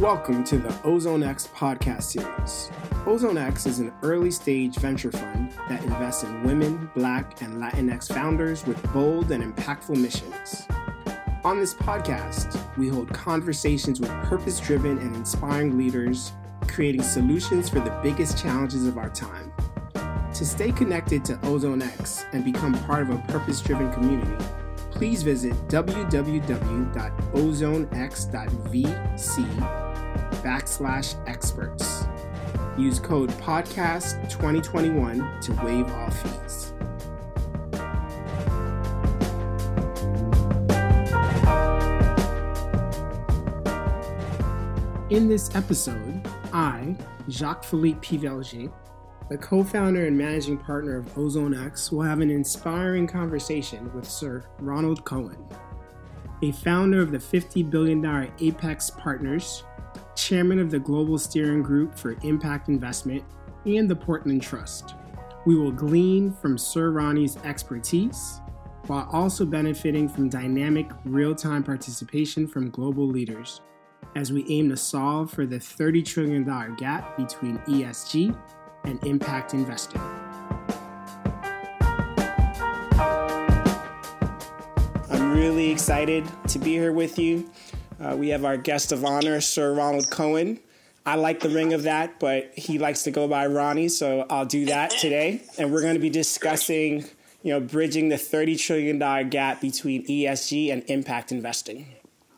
Welcome to the Ozone X podcast series. Ozone X is an early stage venture fund that invests in women, Black, and Latinx founders with bold and impactful missions. On this podcast, we hold conversations with purpose driven and inspiring leaders, creating solutions for the biggest challenges of our time. To stay connected to Ozone X and become part of a purpose driven community, please visit www.ozonex.vc backslash experts. Use code podcast 2021 to waive all fees. In this episode, I, Jacques Philippe Piverger, the co founder and managing partner of Ozone X, will have an inspiring conversation with Sir Ronald Cohen, a founder of the $50 billion Apex Partners, chairman of the Global Steering Group for Impact Investment, and the Portland Trust. We will glean from Sir Ronnie's expertise while also benefiting from dynamic real time participation from global leaders as we aim to solve for the $30 trillion gap between ESG and impact investing. I'm really excited to be here with you. Uh, we have our guest of honor, Sir Ronald Cohen. I like the ring of that, but he likes to go by Ronnie, so I'll do that today. And we're going to be discussing, you know, bridging the $30 trillion gap between ESG and impact investing.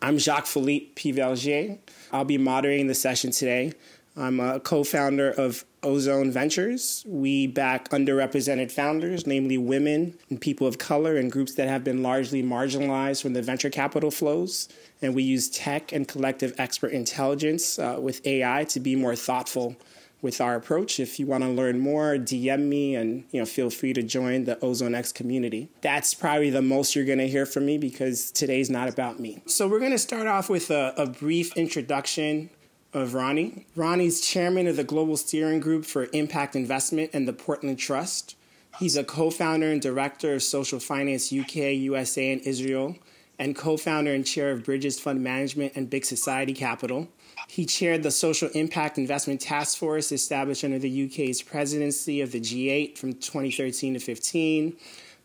I'm Jacques Philippe Piverger. I'll be moderating the session today. I'm a co founder of Ozone Ventures. We back underrepresented founders, namely women and people of color and groups that have been largely marginalized from the venture capital flows. And we use tech and collective expert intelligence uh, with AI to be more thoughtful with our approach. If you want to learn more, DM me and you know feel free to join the Ozone X community. That's probably the most you're going to hear from me because today's not about me. So we're going to start off with a, a brief introduction of Ronnie. Ronnie's chairman of the Global Steering Group for Impact Investment and the Portland Trust. He's a co founder and director of Social Finance UK, USA, and Israel, and co founder and chair of Bridges Fund Management and Big Society Capital. He chaired the Social Impact Investment Task Force established under the UK's presidency of the G8 from 2013 to 15,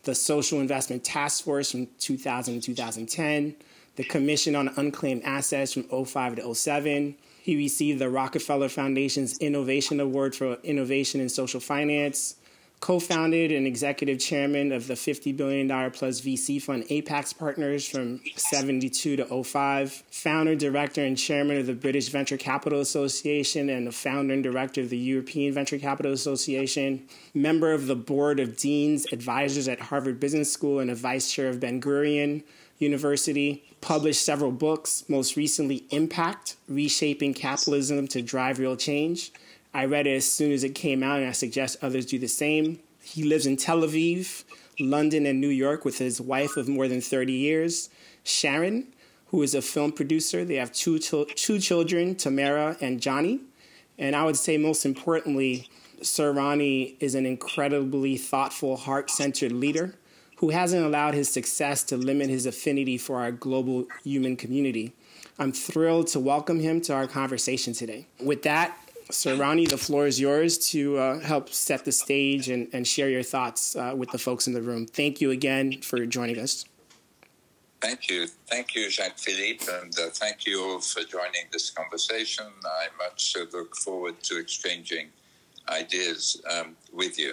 the Social Investment Task Force from 2000 to 2010, the Commission on Unclaimed Assets from 05 to 07 he received the Rockefeller Foundation's Innovation Award for Innovation in Social Finance, co founded and executive chairman of the $50 billion plus VC fund Apex Partners from 72 to 05, founder, director, and chairman of the British Venture Capital Association, and the founder and director of the European Venture Capital Association, member of the board of deans, advisors at Harvard Business School, and a vice chair of Ben Gurion University, published several books, most recently Impact Reshaping Capitalism to Drive Real Change. I read it as soon as it came out, and I suggest others do the same. He lives in Tel Aviv, London, and New York with his wife of more than 30 years, Sharon, who is a film producer. They have two, two children, Tamara and Johnny. And I would say, most importantly, Sir Ronnie is an incredibly thoughtful, heart centered leader who hasn't allowed his success to limit his affinity for our global human community. I'm thrilled to welcome him to our conversation today. With that, Sir Ronnie, the floor is yours to uh, help set the stage and, and share your thoughts uh, with the folks in the room. Thank you again for joining us. Thank you. Thank you, Jacques Philippe, and uh, thank you all for joining this conversation. I much uh, look forward to exchanging ideas um, with you.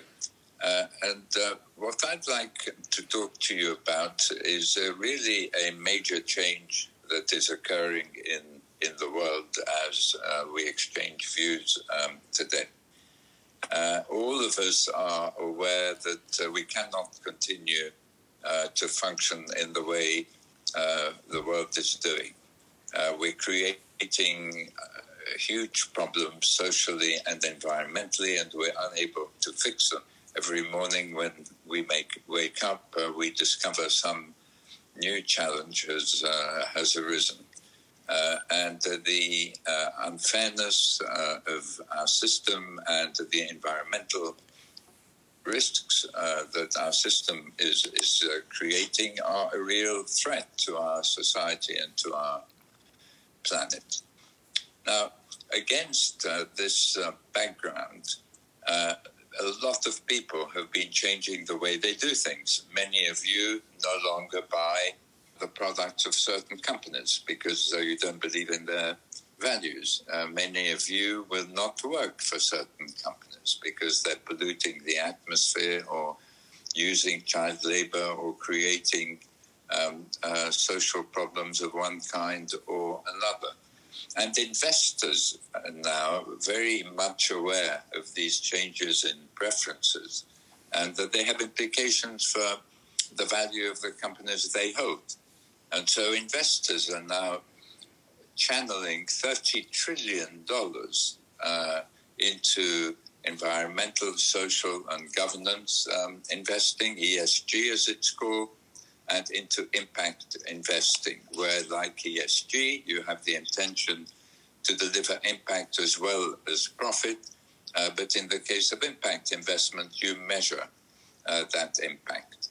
Uh, and uh, what I'd like to talk to you about is uh, really a major change that is occurring in, in the world as uh, we exchange views um, today. Uh, all of us are aware that uh, we cannot continue to function in the way the world is doing. we're creating huge problems socially and environmentally, and we're unable to fix them every morning when we make wake up, uh, we discover some new challenge has, uh, has arisen. Uh, and the uh, unfairness uh, of our system and the environmental risks uh, that our system is, is creating are a real threat to our society and to our planet. Now, against this background, a lot of people have been changing the way they do things. Many of you no longer buy the products of certain companies because uh, you don't believe in their values. Uh, many of you will not work for certain companies because they're polluting the atmosphere or using child labor or creating um, uh, social problems of one kind or another. And investors are now very much aware of these changes in preferences and that they have implications for the value of the companies they hold. And so investors are now channeling $30 trillion uh, into environmental, social, and governance um, investing, ESG as it's called, and into impact investing, where, like ESG, you have the intention to deliver impact as well as profit. Uh, but in the case of impact investment, you measure uh, that impact.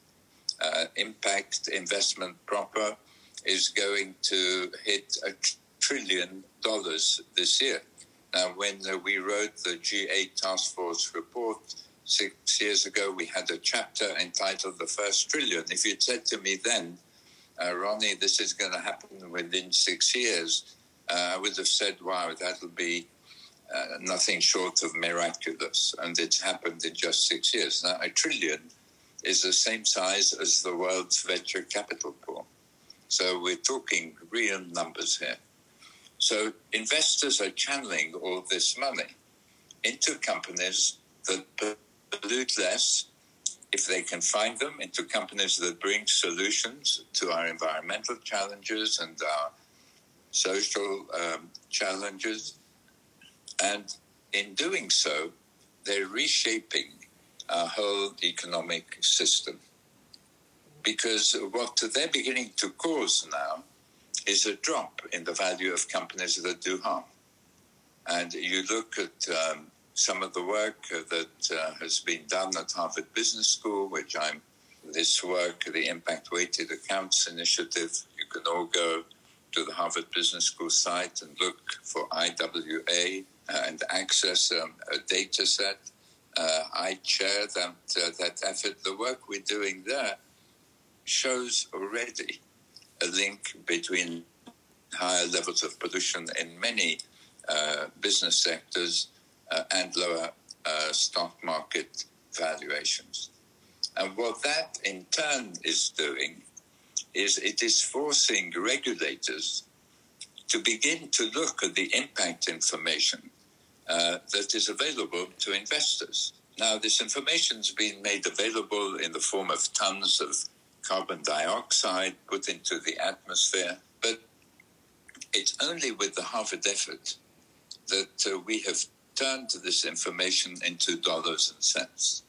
Uh, impact investment proper is going to hit a trillion dollars this year. Now, when uh, we wrote the G8 Task Force report six years ago, we had a chapter entitled The First Trillion. If you'd said to me then, uh, Ronnie, this is going to happen within six years, uh, I would have said, wow, that'll be uh, nothing short of miraculous. And it's happened in just six years. Now, a trillion is the same size as the world's venture capital pool. So we're talking real numbers here. So investors are channeling all this money into companies that pollute less, if they can find them, into companies that bring solutions to our environmental challenges and our social um, challenges. And in doing so, they're reshaping our whole economic system. Because what they're beginning to cause now is a drop in the value of companies that do harm. And you look at um, some of the work that uh, has been done at Harvard Business School, which I'm this work, the Impact Weighted Accounts Initiative. You can all go to the Harvard Business School site and look for IWA uh, and access um, a data set. Uh, I chair that, uh, that effort. The work we're doing there shows already a link between higher levels of pollution in many uh, business sectors and lower uh, stock market valuations. And what that in turn is doing is it is forcing regulators to begin to look at the impact information uh, that is available to investors. Now, this information has been made available in the form of tons of carbon dioxide put into the atmosphere. But it's only with the Harvard effort that uh, we have turned this information into dollars and cents.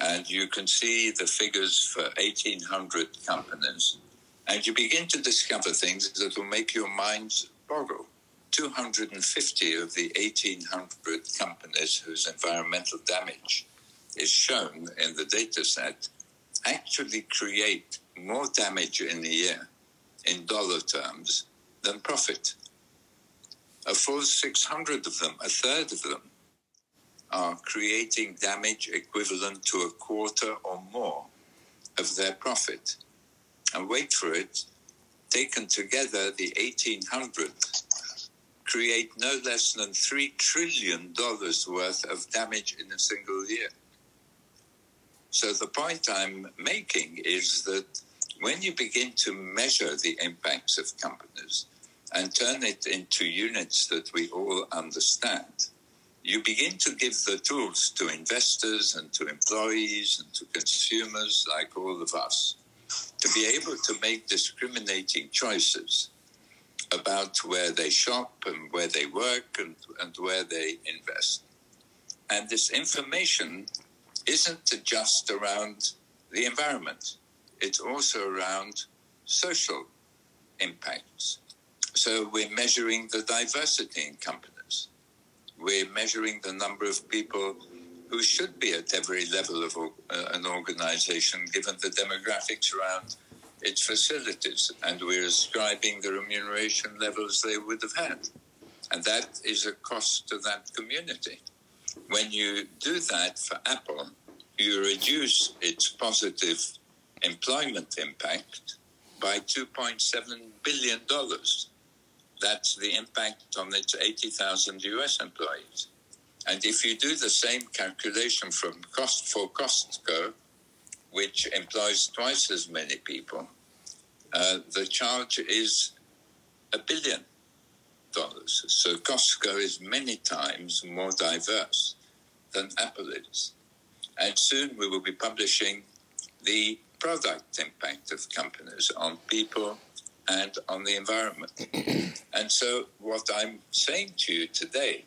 And you can see the figures for 1,800 companies. And you begin to discover things that will make your minds boggle. 250 of the 1,800 companies whose environmental damage is shown in the data set actually create more damage in a year in dollar terms than profit. A full 600 of them, a third of them, are creating damage equivalent to a quarter or more of their profit. And wait for it, taken together, the 1800 create no less than $3 trillion worth of damage in a single year. So the point I'm making is that when you begin to measure the impacts of companies and turn it into units that we all understand, you begin to give the tools to investors and to employees and to consumers like all of us to be able to make discriminating choices about where they shop and where they work and, and where they invest. And this information isn't just around the environment, it's also around social impacts. So we're measuring the diversity in companies. We're measuring the number of people who should be at every level of uh, an organization given the demographics around its facilities. And we're ascribing the remuneration levels they would have had. And that is a cost to that community. When you do that for Apple, you reduce its positive employment impact by $2.7 billion. That's the impact on its 80,000 US employees. And if you do the same calculation from cost for Costco, which employs twice as many people, uh, the charge is a billion dollars. So Costco is many times more diverse than Apple is. And soon we will be publishing the product impact of companies on people and on the environment. and so, what I'm saying to you today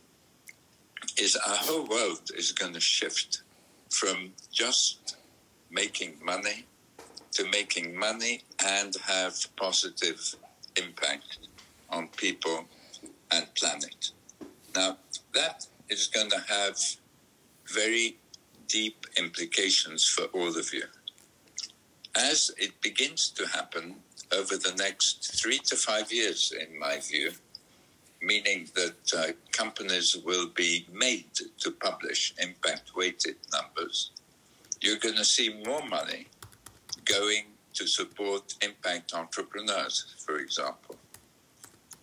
is our whole world is going to shift from just making money to making money and have positive impact on people and planet. Now, that is going to have very deep implications for all of you. As it begins to happen over the next three to five years, in my view, meaning that uh, companies will be made to publish impact weighted numbers, you're going to see more money going to support impact entrepreneurs, for example.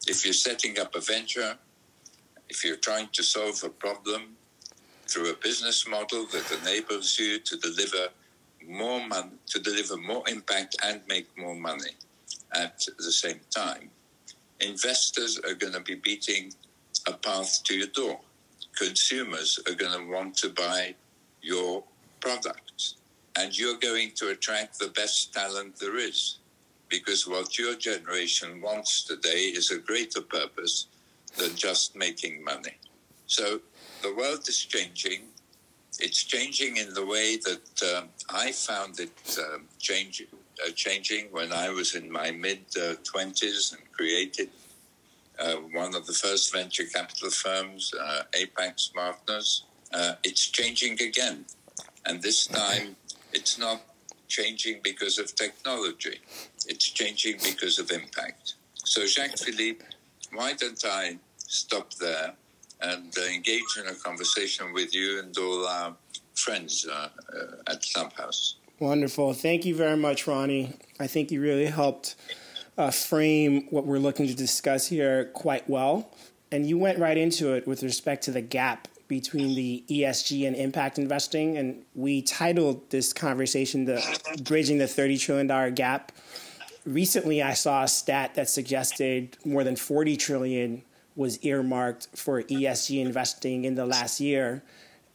If you're setting up a venture, if you're trying to solve a problem through a business model that enables you to deliver more money, to deliver more impact and make more money at the same time, investors are going to be beating a path to your door. Consumers are going to want to buy your products. And you're going to attract the best talent there is. Because what your generation wants today is a greater purpose than just making money. So the world is changing. It's changing in the way that um, I found it um, changing, uh, changing when I was in my mid 20s uh, and created uh, one of the first venture capital firms, uh, Apax Partners. Uh, it's changing again. And this time, it's not changing because of technology, it's changing because of impact. So, Jacques Philippe, why don't I stop there and uh, engage in a conversation with you and all our friends uh, uh, at Clubhouse? Wonderful. Thank you very much, Ronnie. I think you really helped uh, frame what we're looking to discuss here quite well. And you went right into it with respect to the gap between the ESG and impact investing. And we titled this conversation the Bridging the $30 Trillion Gap. Recently, I saw a stat that suggested more than 40 trillion was earmarked for ESG investing in the last year.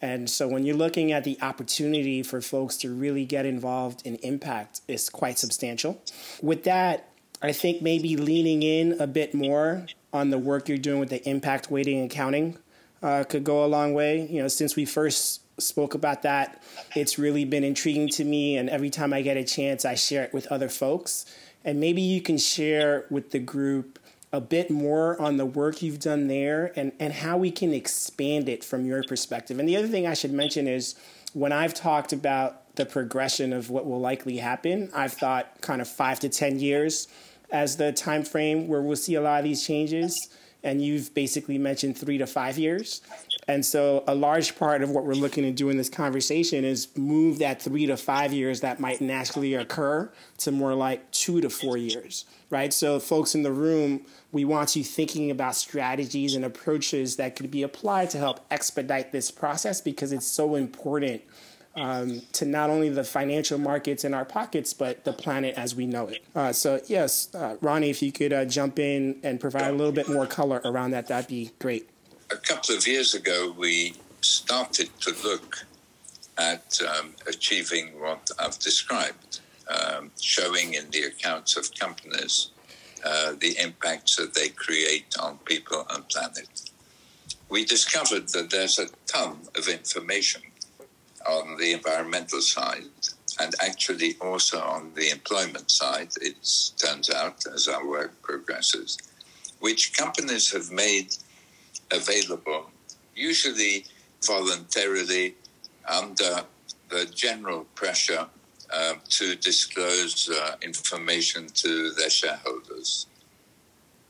And so when you're looking at the opportunity for folks to really get involved in impact is quite substantial. With that, I think maybe leaning in a bit more on the work you're doing with the impact weighting and accounting uh, could go a long way. You know, since we first spoke about that, it's really been intriguing to me. And every time I get a chance, I share it with other folks. And maybe you can share with the group a bit more on the work you've done there and, and how we can expand it from your perspective. And the other thing I should mention is when I've talked about the progression of what will likely happen, I've thought kind of five to 10 years as the time frame where we'll see a lot of these changes. And you've basically mentioned three to five years. And so, a large part of what we're looking to do in this conversation is move that three to five years that might naturally occur to more like two to four years, right? So, folks in the room, we want you thinking about strategies and approaches that could be applied to help expedite this process because it's so important um, to not only the financial markets in our pockets, but the planet as we know it. Uh, so, yes, uh, Ronnie, if you could uh, jump in and provide a little bit more color around that, that'd be great. A couple of years ago, we started to look at um, achieving what I've described, um, showing in the accounts of companies uh, the impacts that they create on people and planet. We discovered that there's a ton of information on the environmental side and actually also on the employment side, it turns out, as our work progresses, which companies have made available, usually voluntarily under the general pressure uh, to disclose uh, information to their shareholders.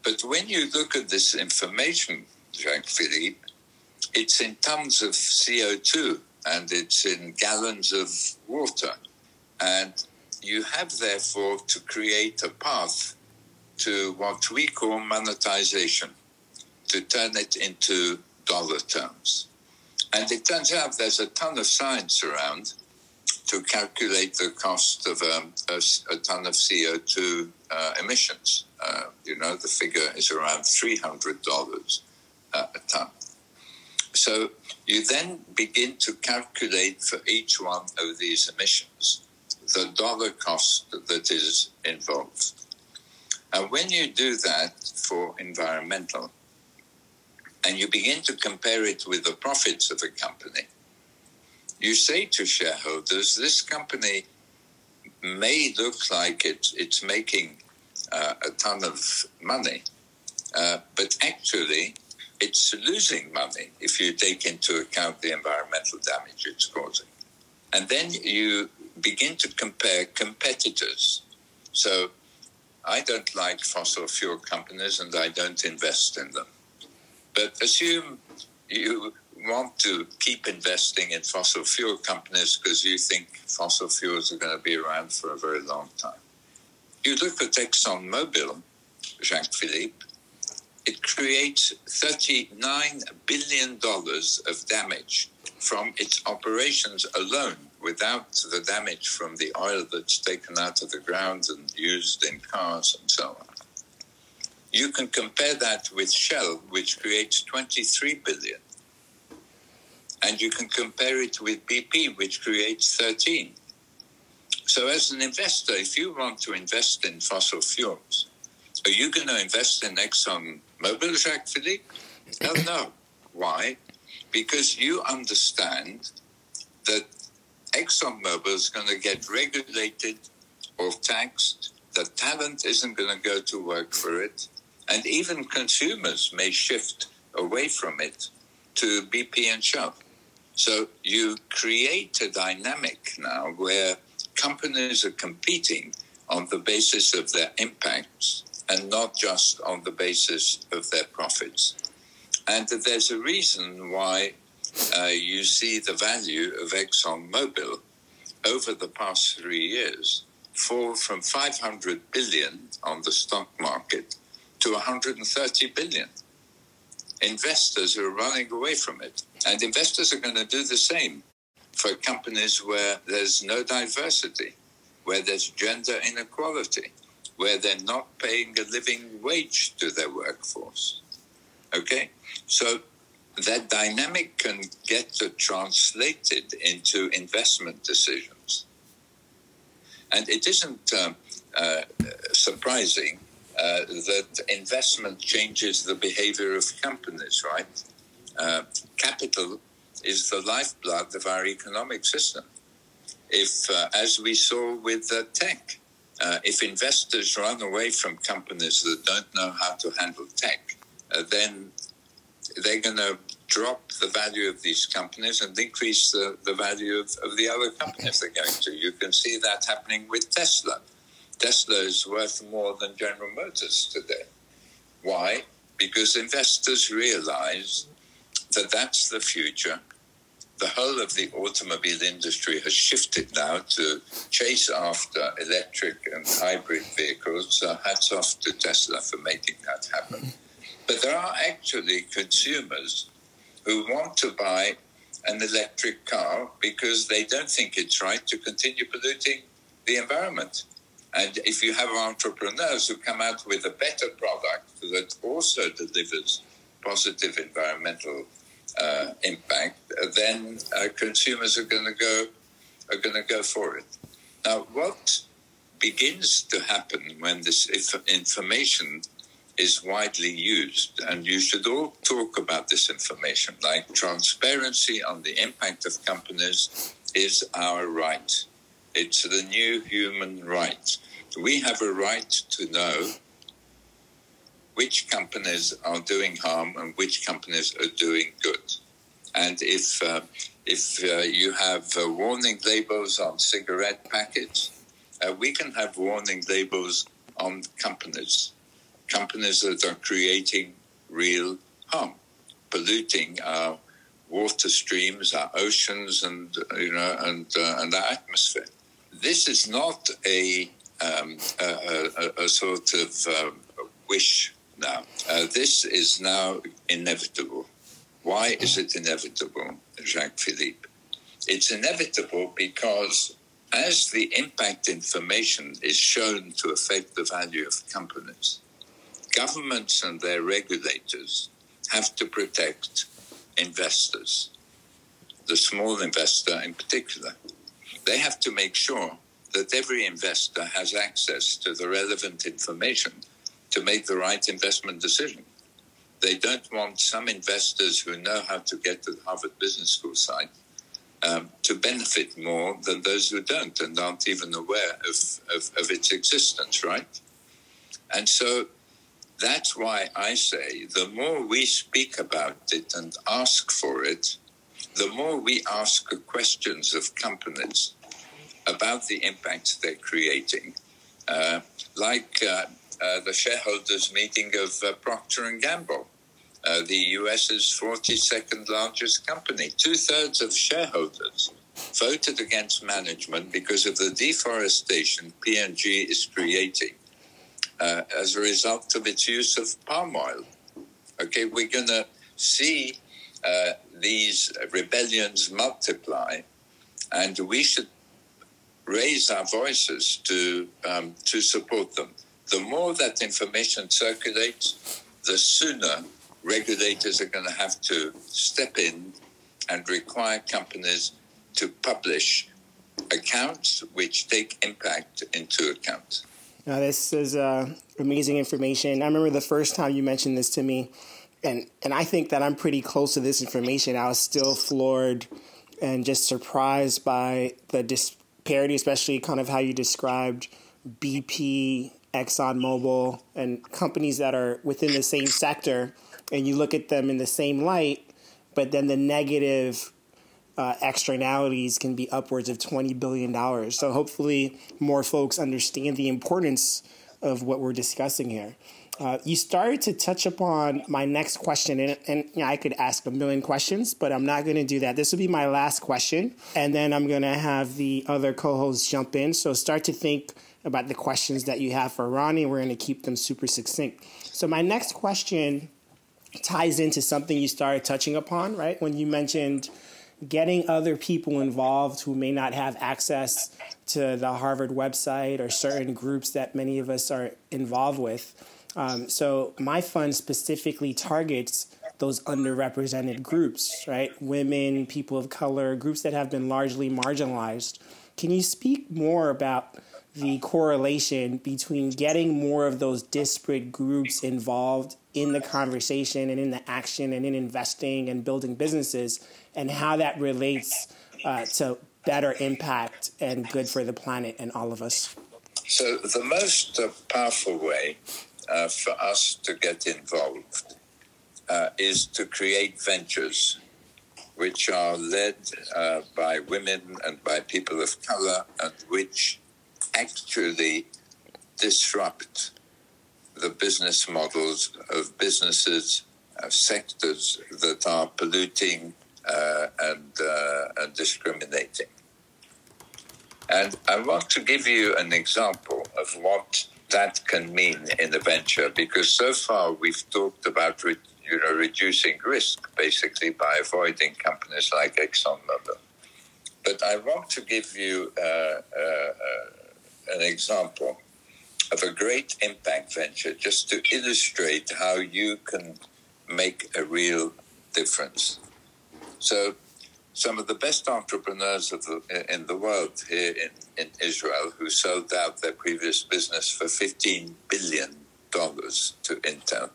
But when you look at this information Jacques Philippe, it's in tons of CO2 and it's in gallons of water. And you have, therefore, to create a path to what we call monetization, to turn it into dollar terms. And it turns out there's a ton of science around to calculate the cost of um, a, a, ton of CO2 uh, emissions. Uh, you know, the figure is around $300 uh, a ton. So you then begin to calculate for each one of these emissions the dollar cost that is involved. And when you do that for environmental, and you begin to compare it with the profits of a company, you say to shareholders, this company may look like it, it's making uh, a ton of money, uh, but actually it's losing money if you take into account the environmental damage it's causing. And then you begin to compare competitors. So I don't like fossil fuel companies and I don't invest in them. But assume you want to keep investing in fossil fuel companies because you think fossil fuels are going to be around for a very long time. You look at ExxonMobil, Jacques Philippe, it creates $39 billion of damage from its operations alone without the damage from the oil that's taken out of the ground and used in cars and so on. You can compare that with Shell, which creates 23 billion. And you can compare it with BP, which creates 13. So, as an investor, if you want to invest in fossil fuels, are you going to invest in Exxon Mobil, Jacques Philippe? Hell no. Why? Because you understand that ExxonMobil is going to get regulated or taxed. The talent isn't going to go to work for it. And even consumers may shift away from it to BP and Shell. So you create a dynamic now where companies are competing on the basis of their impacts and not just on the basis of their profits. And there's a reason why uh, you see the value of ExxonMobil over the past three years fall from 500 billion on the stock market to 130 billion. Investors are running away from it. And investors are going to do the same for companies where there's no diversity, where there's gender inequality, where they're not paying a living wage to their workforce. Okay? So that dynamic can get translated into investment decisions. And it isn't uh, uh, surprising uh, that investment changes the behavior of companies, right? Uh, capital is the lifeblood of our economic system. If, uh, as we saw with tech, uh, if investors run away from companies that don't know how to handle tech, then they're going to drop the value of these companies and increase the, the value of, of the other companies they're going to. You can see that happening with Tesla. Tesla is worth more than General Motors today. Why? Because investors realize that that's the future. The whole of the automobile industry has shifted now to chase after electric and hybrid vehicles. So hats off to Tesla for making that happen. But there are actually consumers who want to buy an electric car because they don't think it's right to continue polluting the environment. And if you have entrepreneurs who come out with a better product that also delivers positive environmental uh, impact, then uh, consumers are going to go are going to go for it. Now, what begins to happen when this information is widely used, and you should all talk about this information. Like transparency on the impact of companies is our right. It's the new human right. We have a right to know which companies are doing harm and which companies are doing good. And if uh, if uh, you have uh, warning labels on cigarette packets, uh, we can have warning labels on companies companies that are creating real harm. polluting our water streams, our oceans, and you know, and uh, and our atmosphere. This is not a um, a, a, a, sort of um, wish now. Uh, this is now inevitable. Why is it inevitable, Jacques Philippe? It's inevitable because as the impact information is shown to affect the value of companies, governments and their regulators have to protect investors, the small investor in particular. They have to make sure that every investor has access to the relevant information to make the right investment decision. They don't want some investors who know how to get to the Harvard Business School site um, to benefit more than those who don't and aren't even aware of, of, of its existence, right? And so that's why I say the more we speak about it and ask for it, the more we ask questions of companies about the impact they're creating, uh, like uh, uh, the shareholders meeting of uh, Procter and Gamble. Uh, the US's 42nd largest company. Two thirds of shareholders voted against management because of the deforestation P&G is creating uh, as a result of its use of palm oil. Okay, we're going to see these rebellions multiply, and we should raise our voices to um, to support them. The more that information circulates, the sooner regulators are going to have to step in and require companies to publish accounts which take impact into account. Now, this is uh, amazing information. I remember the first time you mentioned this to me, and, and I think that I'm pretty close to this information. I was still floored and just surprised by the disparity, especially kind of how you described BP, ExxonMobil, and companies that are within the same sector, and you look at them in the same light, but then the negative uh, externalities can be upwards of $20 billion. So hopefully, more folks understand the importance of what we're discussing here. Uh, you started to touch upon my next question, and, and you know, I could ask a million questions, but I'm not going to do that. This will be my last question, and then I'm going to have the other co hosts jump in. So start to think about the questions that you have for Ronnie. We're going to keep them super succinct. So, my next question ties into something you started touching upon, right? When you mentioned getting other people involved who may not have access to the Harvard website or certain groups that many of us are involved with. Um, so my fund specifically targets those underrepresented groups, right? Women, people of color, groups that have been largely marginalized. Can you speak more about the correlation between getting more of those disparate groups involved in the conversation and in the action and in investing and building businesses and how that relates uh, to better impact and good for the planet and all of us. So, the most uh, powerful way uh, for us to get involved uh, is to create ventures which are led uh, by women and by people of color and which actually disrupt the business models of businesses, uh, sectors that are polluting uh, and, uh, and discriminating. And I want to give you an example of what that can mean in a venture, because so far we've talked about re- you know reducing risk basically by avoiding companies like ExxonMobil. But I want to give you uh, uh, an example of a great impact venture just to illustrate how you can make a real difference. So, some of the best entrepreneurs of the, in the world here in, in Israel who sold out their previous business for $15 billion to Intel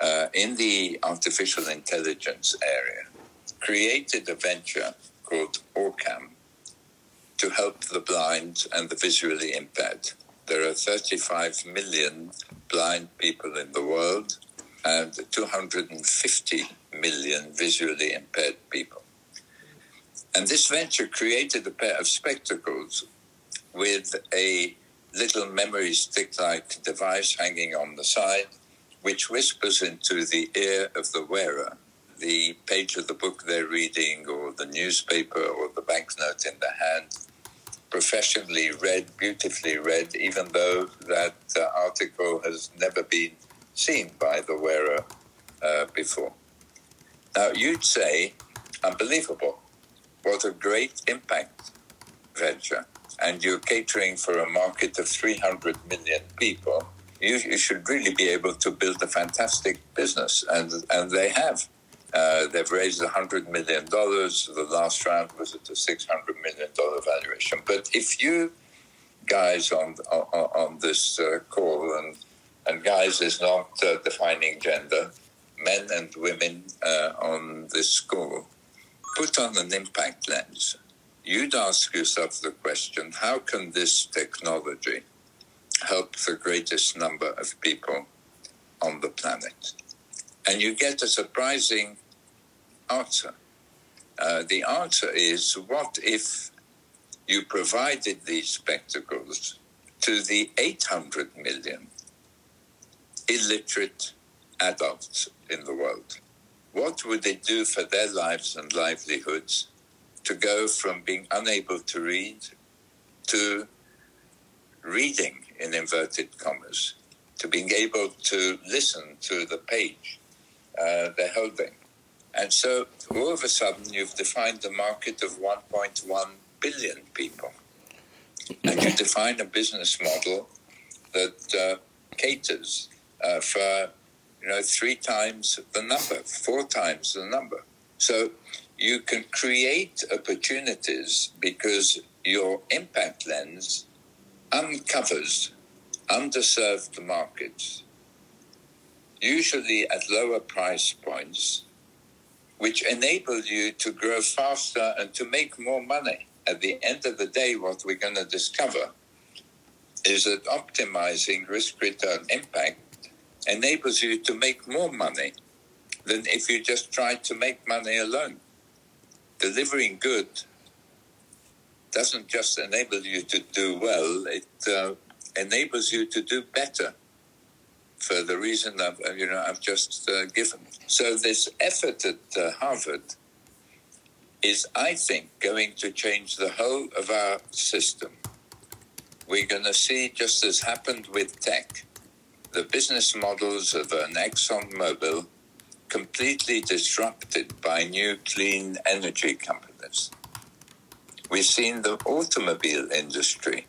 uh, in the artificial intelligence area created a venture called Orcam to help the blind and the visually impaired. There are 35 million blind people in the world and 250 million visually impaired people. And this venture created a pair of spectacles with a little memory stick like device hanging on the side, which whispers into the ear of the wearer the page of the book they're reading or the newspaper or the banknote in their hand professionally read, beautifully read, even though that uh, article has never been seen by the wearer uh, before. Now, you'd say, unbelievable. What a great impact venture. And you're catering for a market of 300 million people. You, you should really be able to build a fantastic business, and, and they have. Uh, they've raised $100 million. The last round was at a $600 million valuation. But if you guys on, on, on this uh, call, and, and guys is not uh, defining gender, men and women uh, on this call, put on an impact lens. You'd ask yourself the question how can this technology help the greatest number of people on the planet? And you get a surprising answer. Uh, the answer is what if you provided these spectacles to the 800 million illiterate adults in the world? What would they do for their lives and livelihoods to go from being unable to read to reading in inverted commas, to being able to listen to the page uh, they're holding? And so all of a sudden, you've defined a market of 1.1 billion people. And you define a business model that uh, caters uh, for, you know, three times the number, four times the number. So you can create opportunities because your impact lens uncovers underserved markets, usually at lower price points which enable you to grow faster and to make more money. At the end of the day, what we're going to discover is that optimizing risk return impact enables you to make more money than if you just try to make money alone. Delivering good doesn't just enable you to do well, it uh, enables you to do better for the reason I've, you know, I've just uh, given. So this effort at uh, Harvard is, I think, going to change the whole of our system. We're going to see, just as happened with tech, the business models of an ExxonMobil completely disrupted by new clean energy companies. We've seen the automobile industry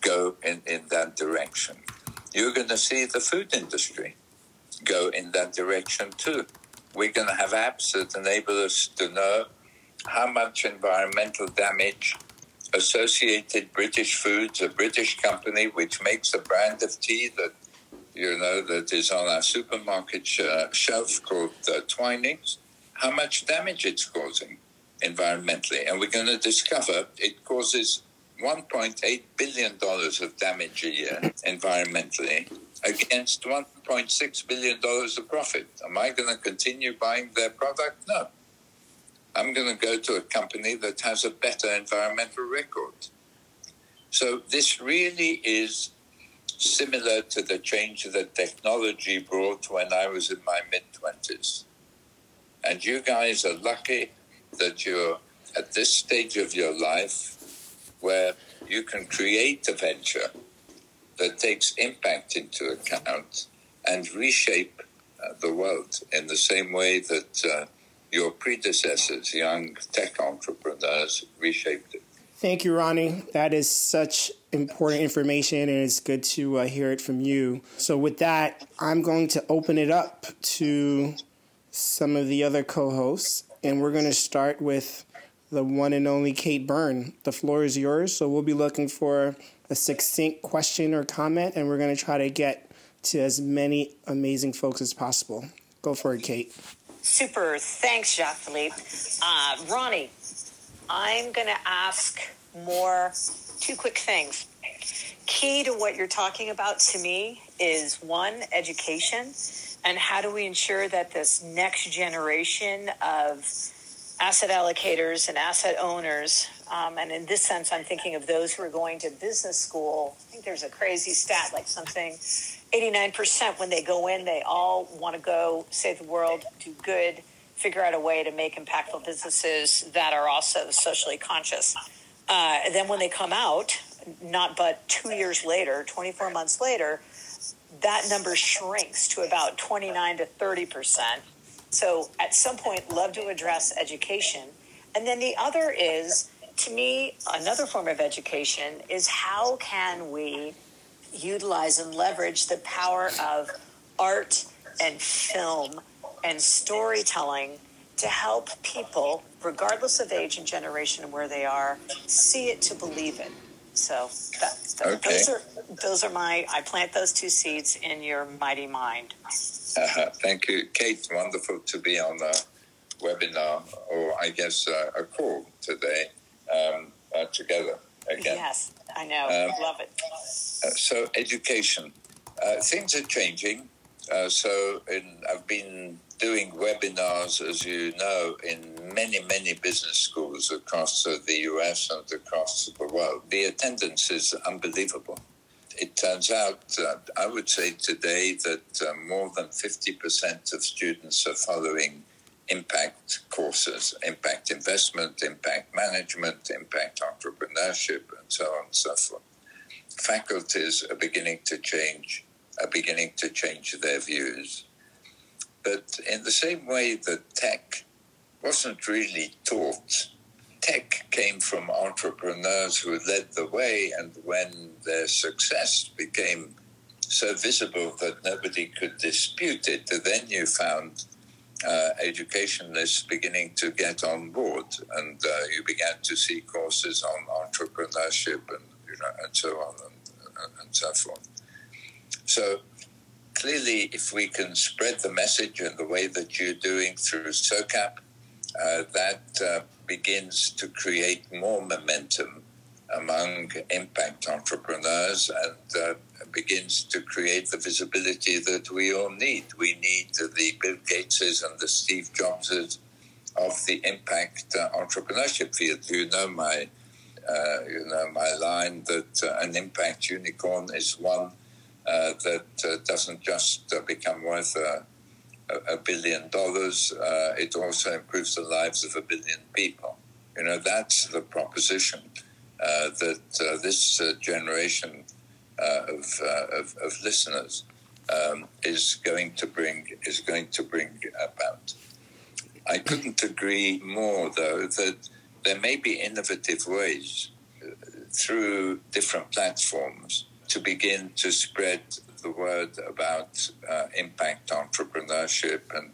go in, in that direction you're going to see the food industry go in that direction too. We're going to have apps that enable us to know how much environmental damage Associated British Foods, a British company which makes a brand of tea that you know that is on our supermarket sh- shelf called uh, Twinings, how much damage it's causing environmentally, and we're going to discover it causes 1.8 billion dollars of damage a year environmentally against 1.6 billion dollars of profit. Am I going to continue buying their product? No. I'm going to go to a company that has a better environmental record. So this really is similar to the change that technology brought when I was in my mid 20s. And you guys are lucky that you're at this stage of your life where you can create a venture that takes impact into account and reshape uh, the world in the same way that uh, your predecessors, young tech entrepreneurs, reshaped it. Thank you, Ronnie. That is such important information, and it's good to uh, hear it from you. So, with that, I'm going to open it up to some of the other co hosts, and we're going to start with the one and only Kate Byrne. The floor is yours. So we'll be looking for a succinct question or comment, and we're going to try to get to as many amazing folks as possible. Go for it, Kate. Super. Thanks, Jacques Philippe. Uh, Ronnie, I'm going to ask more two quick things. Key to what you're talking about to me is one, education, and how do we ensure that this next generation of asset allocators and asset owners. Um, and in this sense, I'm thinking of those who are going to business school. I think there's a crazy stat, like something 89% when they go in, they all want to go save the world, do good, figure out a way to make impactful businesses that are also socially conscious. Uh, then when they come out, not but two years later, 24 months later, that number shrinks to about 29 to 30 percent. So at some point, love to address education. And then the other is, to me, another form of education is how can we utilize and leverage the power of art and film and storytelling to help people, regardless of age and generation and where they are, see it to believe it. So that, okay. those are those are my. I plant those two seeds in your mighty mind. Uh, thank you, Kate. Wonderful to be on the webinar, or I guess uh, a call today um, uh, together again. Yes, I know. Um, Love it. Uh, so, education. Uh, things are changing. Uh, so, in, I've been doing webinars, as you know, in many, many business schools across the US and across the world. The attendance is unbelievable. It turns out, uh, I would say today, that uh, more than 50% of students are following impact courses, impact investment, impact management, impact entrepreneurship, and so on and so forth. Faculties are beginning to change, are beginning to change their views. But in the same way that tech wasn't really taught, tech came from entrepreneurs who led the way, and when their success became so visible that nobody could dispute it, then you found uh, educationalists beginning to get on board, and uh, you began to see courses on entrepreneurship and you know and so on and, and so forth. So clearly, if we can spread the message in the way that you're doing through SOCAP, uh, that uh, begins to create more momentum among impact entrepreneurs and uh, begins to create the visibility that we all need. We need the Bill Gateses and the Steve Jobses of the impact uh, entrepreneurship field. You know my, uh, you know my line that uh, an impact unicorn is one that uh, doesn't just become worth a, a billion dollars. it also improves the lives of a billion people. You know that's the proposition. Uh, that uh, this uh, generation of, of, of, listeners um, is going to bring is going to bring about. I couldn't agree more, though, that there may be innovative ways through different platforms to begin to spread the word about uh, impact entrepreneurship and,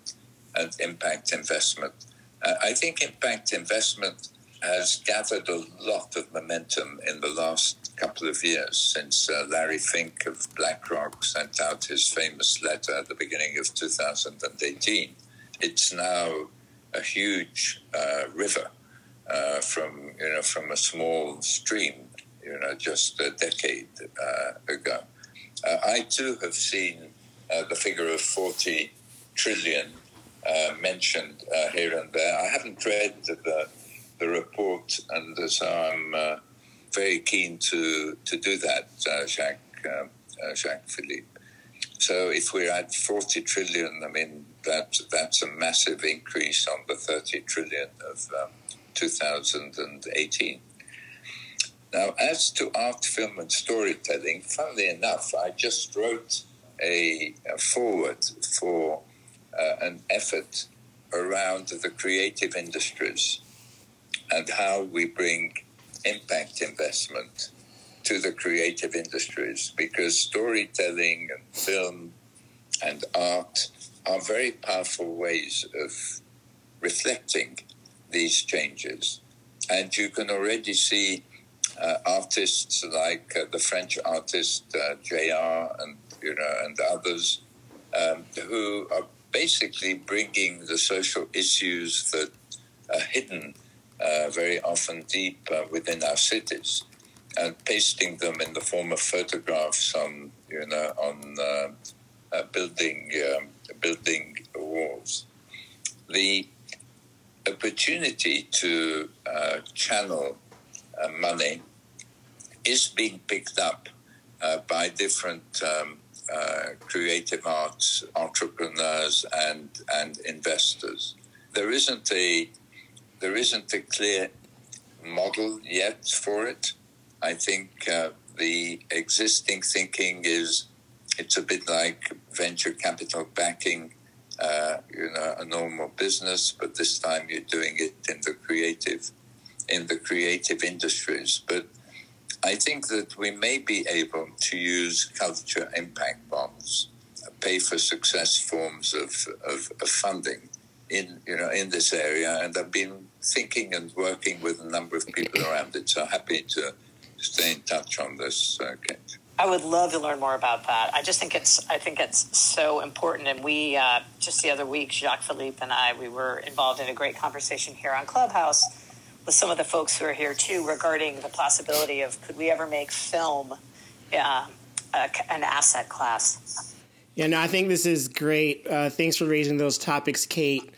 and impact investment. Uh, I think impact investment has gathered a lot of momentum in the last couple of years since uh, Larry Fink of BlackRock sent out his famous letter at the beginning of 2018. It's now a huge uh, river uh, from you know from a small stream, you know, just a decade uh, ago. Uh, I too have seen uh, the figure of 40 trillion mentioned here and there. I haven't read the the report, and so I'm very keen to to do that, Jacques Jacques Philippe. So if we're at 40 trillion, I mean that that's a massive increase on the 30 trillion of um, 2018. Now, as to art, film, and storytelling, funnily enough, I just wrote a, a for uh, an effort around the creative industries and how we bring impact investment to the creative industries because storytelling and film and art are very powerful ways of reflecting these changes. And you can already see artists like uh, the French artist uh, JR and you know and others um, who are basically bringing the social issues that are hidden uh, very often deep uh, within our cities, and pasting them in the form of photographs on, you know, on uh, uh building um, building walls. The opportunity to uh, channel money is being picked up by different. Um, uh, creative arts entrepreneurs and and investors. there isn't a there isn't a clear model yet for it. I think uh, the existing thinking is it's a bit like venture capital backing, uh, you know, a normal business, but this time you're doing it in the creative, in the creative industries. But I think that we may be able to use culture impact bonds, pay for success forms of, of, of funding in you know in this area, and I've been thinking and working with a number of people around it. So happy to stay in touch on this, uh. I would love to learn more about that. I just think it's I think it's so important. And we uh, just the other week, Jacques Philippe and I, we were involved in a great conversation here on Clubhouse with some of the folks who are here too regarding the possibility of could we ever make film uh, a, an asset class. Yeah, no, I think this is great. Uh, thanks for raising those topics, Kate.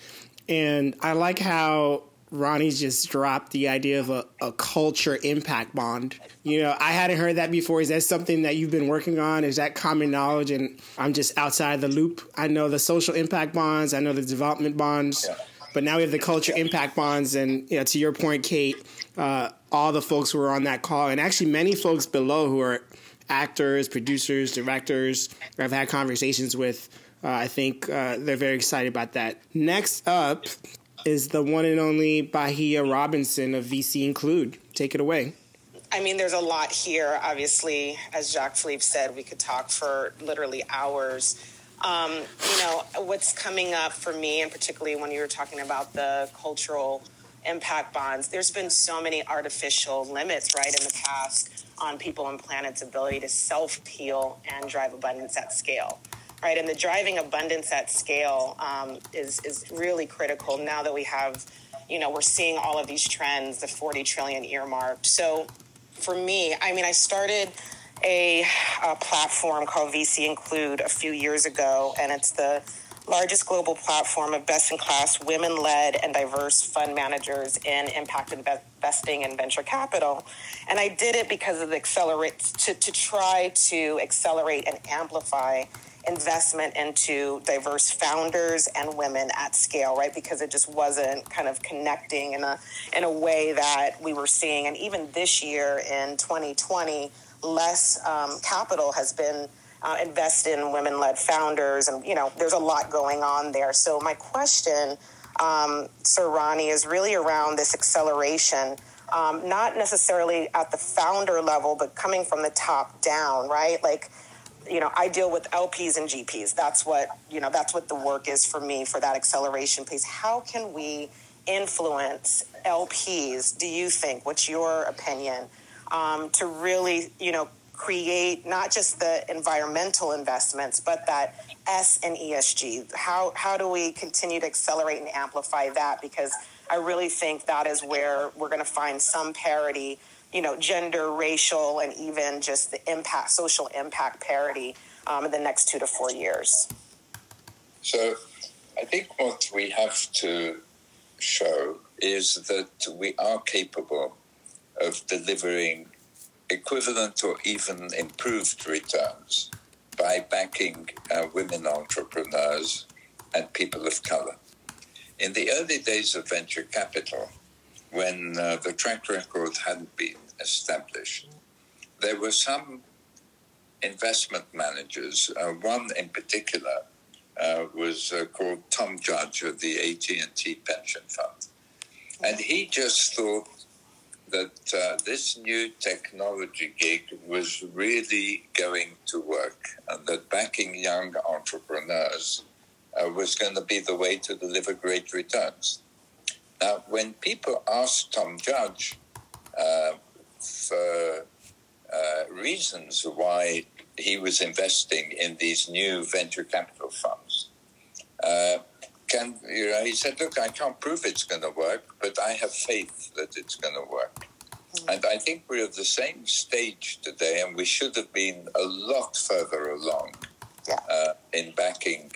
And I like how Ronnie's just dropped the idea of a, a culture impact bond. You know, I hadn't heard that before. Is that something that you've been working on? Is that common knowledge? And I'm just outside the loop. I know the social impact bonds, I know the development bonds, yeah. But now we have the culture impact bonds. And you know, to your point, Kate, uh, all the folks who were on that call, and actually many folks below who are actors, producers, directors, I've had conversations with. Uh, I think uh, they're very excited about that. Next up, is the one and only Bahiyah Robinson of VC Include. Take it away. I mean, there's a lot here. Obviously, as Jacques Philippe said, we could talk for literally hours. Um, you know, what's coming up for me, and particularly when you were talking about the cultural impact bonds, there's been so many artificial limits, right, in the past on people and planet's ability to self heal and drive abundance at scale right? And the driving abundance at scale um, is is really critical now that we have, you know, we're seeing all of these trends, the 40 trillion earmarked. So, for me, I mean, I started a, a platform called VC Include a few years ago, and it's the largest global platform of best in class women led and diverse fund managers in impact investing and venture capital. And I did it because of the accelerate to, to try to accelerate and amplify investment into diverse founders and women at scale, right? Because it just wasn't kind of connecting in a in a way that we were seeing. And even this year in 2020, less um, capital has been uh, invested in women-led founders, and you know, there's a lot going on there. So my question, um, Sir Ronnie, is really around this acceleration. Um, not necessarily at the founder level, but coming from the top down, right? Like you know, I deal with LPs and GPs. That's what, you know, that's what the work is for me for that acceleration piece. How can we influence LPs, do you think? What's your opinion? Um, to really, you know, create not just the environmental investments, but that S and ESG. How, how do we continue to accelerate and amplify that? Because I really think that is where we're going to find some parity you know, gender, racial, and even just the impact, social impact parity um, in the next two to four years? So I think what we have to show is that we are capable of delivering equivalent or even improved returns by backing uh, women entrepreneurs and people of color. In the early days of venture capital, when uh, the track record hadn't been established. There were some investment managers. Uh, one in particular uh, was uh, called Tom Judge of the AT&T Pension Fund, and he just thought that uh, this new technology gig was really going to work, and that backing young entrepreneurs uh, was going to be the way to deliver great returns. Now, when people asked Tom Judge uh, for uh, reasons why he was investing in these new venture capital funds, uh, can you know? He said, "Look, I can't prove it's going to work, but I have faith that it's going to work." Mm-hmm. And I think we're at the same stage today, and we should have been a lot further along yeah. uh, in backing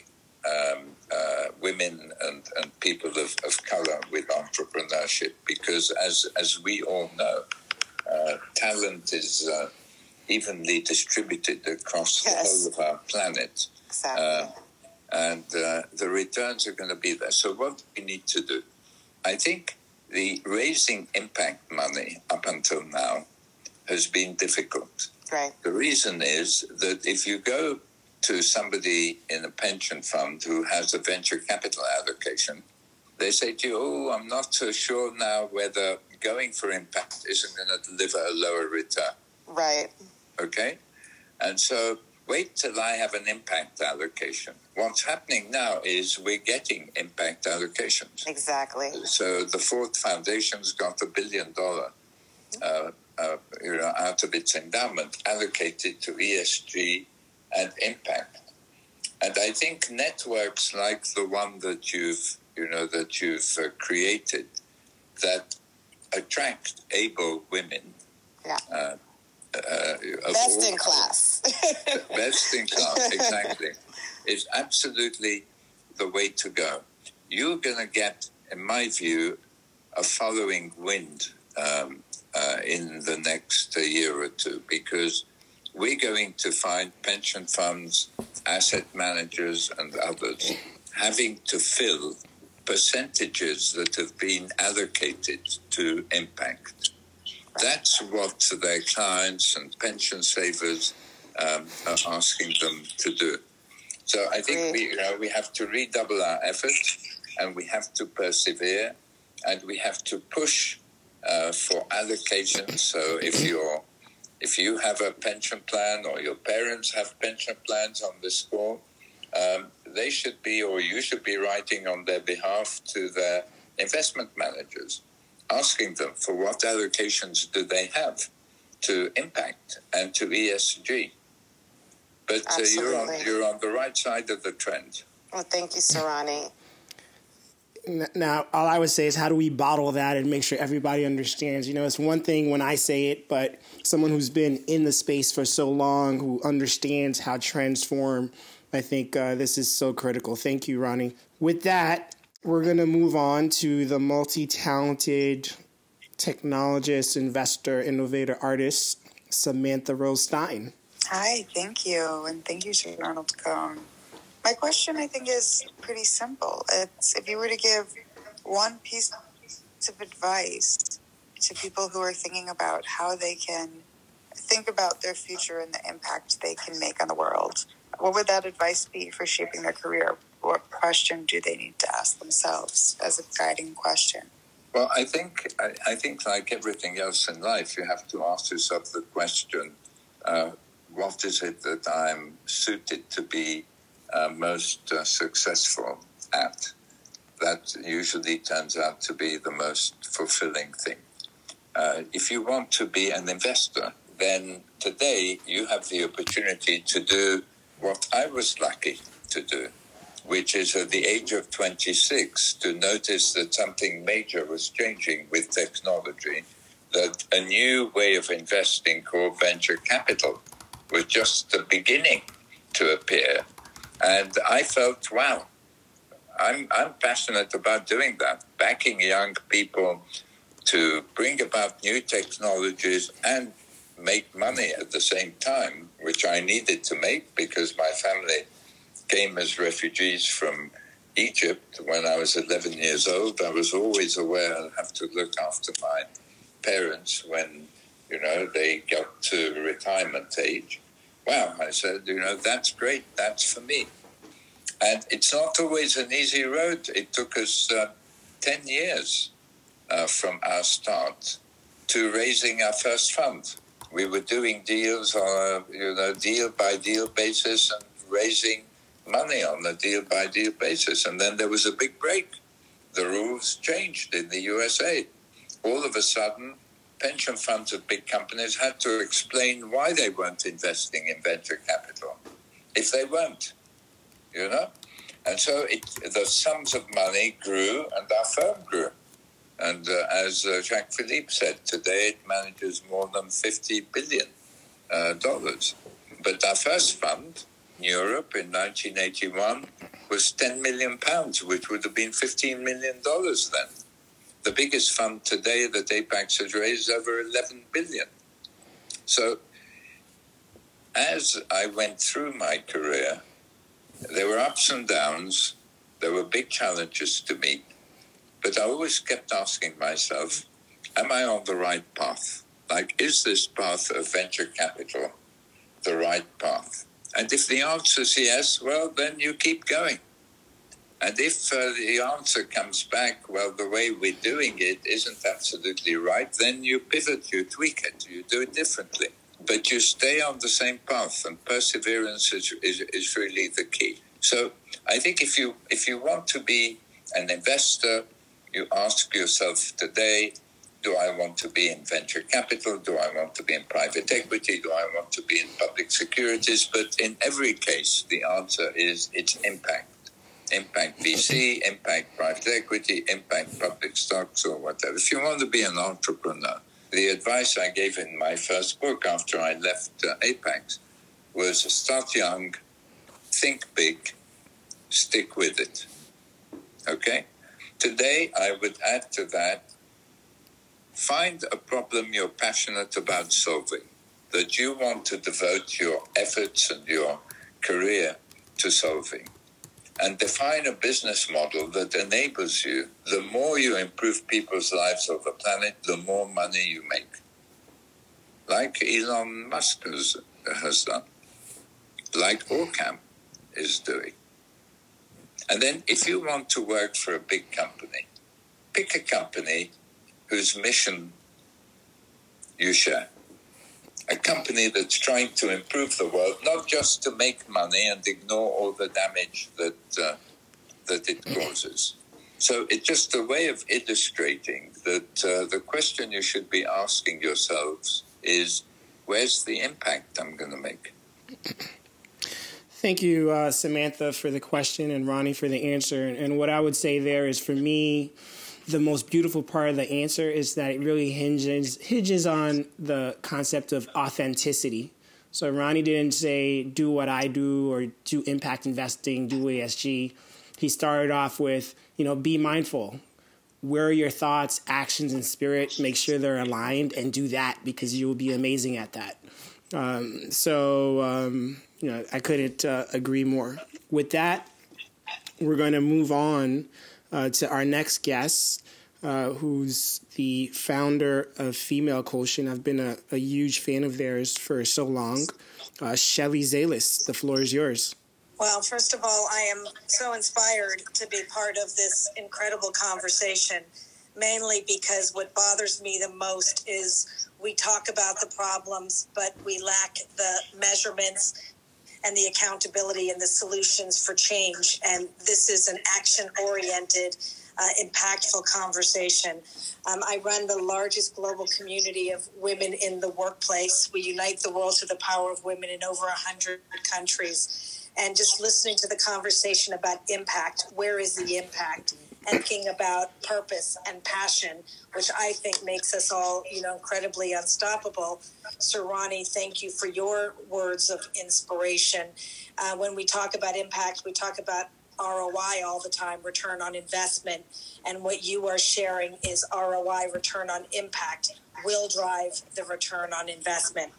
um, uh, women and, and people of, of color with entrepreneurship because, as, as we all know, uh, talent is uh, evenly distributed across yes. the whole of our planet. Exactly. And uh, the returns are going to be there. So, what do we need to do? I think the raising impact money up until now has been difficult. Right. The reason is that if you go to somebody in a pension fund who has a venture capital allocation, they say to you, Oh, I'm not so sure now whether going for impact isn't going to deliver a lower return. Right. Okay? And so wait till I have an impact allocation. What's happening now is we're getting impact allocations. Exactly. So the Ford Foundation's got a billion dollar uh, uh, you know, out of its endowment allocated to ESG and impact. And I think networks like the one that you've you know that you've uh, created that attract able women. Yeah. Uh, best in class. best in class, exactly, It's absolutely the way to go. You're going to get, in my view, a following wind um, uh, in the next year or two because we're going to find pension funds, asset managers, and others having to fill percentages that have been allocated to impact. That's what their clients and pension savers um, are asking them to do. So I think we, you know, we have to redouble our efforts and we have to persevere and we have to push uh, for allocations. So if you're if you have a pension plan or your parents have pension plans on this score, um, they should be or you should be writing on their behalf to their investment managers, asking them for what allocations do they have to impact and to ESG. But uh, you're on you're on the right side of the trend. Well, thank you, Sir Ronnie. Now, all I would say is, how do we bottle that and make sure everybody understands? You know, it's one thing when I say it, but someone who's been in the space for so long, who understands how transform, I think uh, this is so critical. Thank you, Ronnie. With that, we're going to move on to the multi talented technologist, investor, innovator, artist, Samantha Rose Stein. Hi, thank you. And thank you to Ronald Cohen. My question, I think, is pretty simple. It's if you were to give one piece of advice to people who are thinking about how they can think about their future and the impact they can make on the world, what would that advice be for shaping their career? What question do they need to ask themselves as a guiding question? Well, I think I, I think like everything else in life, you have to ask yourself the question: uh, What is it that I'm suited to be uh, most uh, successful at? That usually turns out to be the most fulfilling thing. Uh, if you want to be an investor, then today you have the opportunity to do what I was lucky to do, which is at the age of 26 to notice that something major was changing with technology, that a new way of investing called venture capital was just the beginning to appear. And I felt, wow, I'm, I'm passionate about doing that, backing young people to bring about new technologies and make money at the same time, which I needed to make because my family came as refugees from Egypt when I was 11 years old. I was always aware I'd have to look after my parents when, you know, they got to retirement age. Wow, I said, you know, that's great. That's for me. And it's not always an easy road. It took us uh, 10 years uh, from our start to raising our first fund. We were doing deals on a you know deal by deal basis and raising money on a deal by deal basis. And then there was a big break. The rules changed in the USA. All of a sudden, pension funds of big companies had to explain why they weren't investing in venture capital if they weren't, you know? And so it, the sums of money grew and our firm grew. And uh, as uh, Jacques Philippe said, today it manages more than 50 billion. Uh, dollars. But our first fund, Europe, in 1981, was 10 million pounds, which would have been $15 million then. The biggest fund today that Apax has raised over 11 billion. So, as I went through my career, There were ups and downs. There were big challenges to meet. But I always kept asking myself, am I on the right path? Like, is this path of venture capital the right path? And if the answer is yes, well, then you keep going. And if uh, the answer comes back, well, the way we're doing it isn't absolutely right, then you pivot, you tweak it, you do it differently. But you stay on the same path, and perseverance is, is, is really the key. So I think if you if you want to be an investor, you ask yourself today, do I want to be in venture capital? Do I want to be in private equity? Do I want to be in public securities? But in every case, the answer is it's impact impact VC, impact private equity, impact public stocks, or whatever. If you want to be an entrepreneur, the advice I gave in my first book after I left uh, Apax was start young, think big, stick with it. Okay? Today, I would add to that find a problem you're passionate about solving, that you want to devote your efforts and your career to solving and define a business model that enables you. The more you improve people's lives of the planet, the more money you make. Like Elon Musk has, has done, like Occam is doing. And then, if you want to work for a big company, pick a company whose mission you share a company that's trying to improve the world, not just to make money and ignore all the damage that uh, that it causes. So it's just a way of illustrating that uh, the question you should be asking yourselves is, where's the impact I'm going to make? Thank you, uh, Samantha, for the question and Ronnie for the answer. And what I would say there is for me, the most beautiful part of the answer is that it really hinges hinges on the concept of authenticity. So Ronnie didn't say do what I do or do impact investing, do ESG. He started off with, you know, be mindful. Where are your thoughts, actions, and spirit? Make sure they're aligned and do that because you will be amazing at that. Um, so, um, you know, I couldn't uh, agree more. With that, we're going to move on uh, to our next guest, uh, who's the founder of Female Quotient. I've been a, a huge fan of theirs for so long. Uh, Shelley Zalis, the floor is yours. Well, first of all, I am so inspired to be part of this incredible conversation, mainly because what bothers me the most is we talk about the problems, but we lack the measurements and the accountability and the solutions for change. And this is an action oriented, uh, impactful conversation. Um, I run the largest global community of women in the workplace. We unite the world to the power of women in over 100 countries. And just listening to the conversation about impact, where is the impact? Thinking about purpose and passion, which I think makes us all, you know, incredibly unstoppable. Sir Ronnie, thank you for your words of inspiration. Uh, when we talk about impact, we talk about ROI all the time, return on investment. And what you are sharing is ROI, return on impact, will drive the return on investment.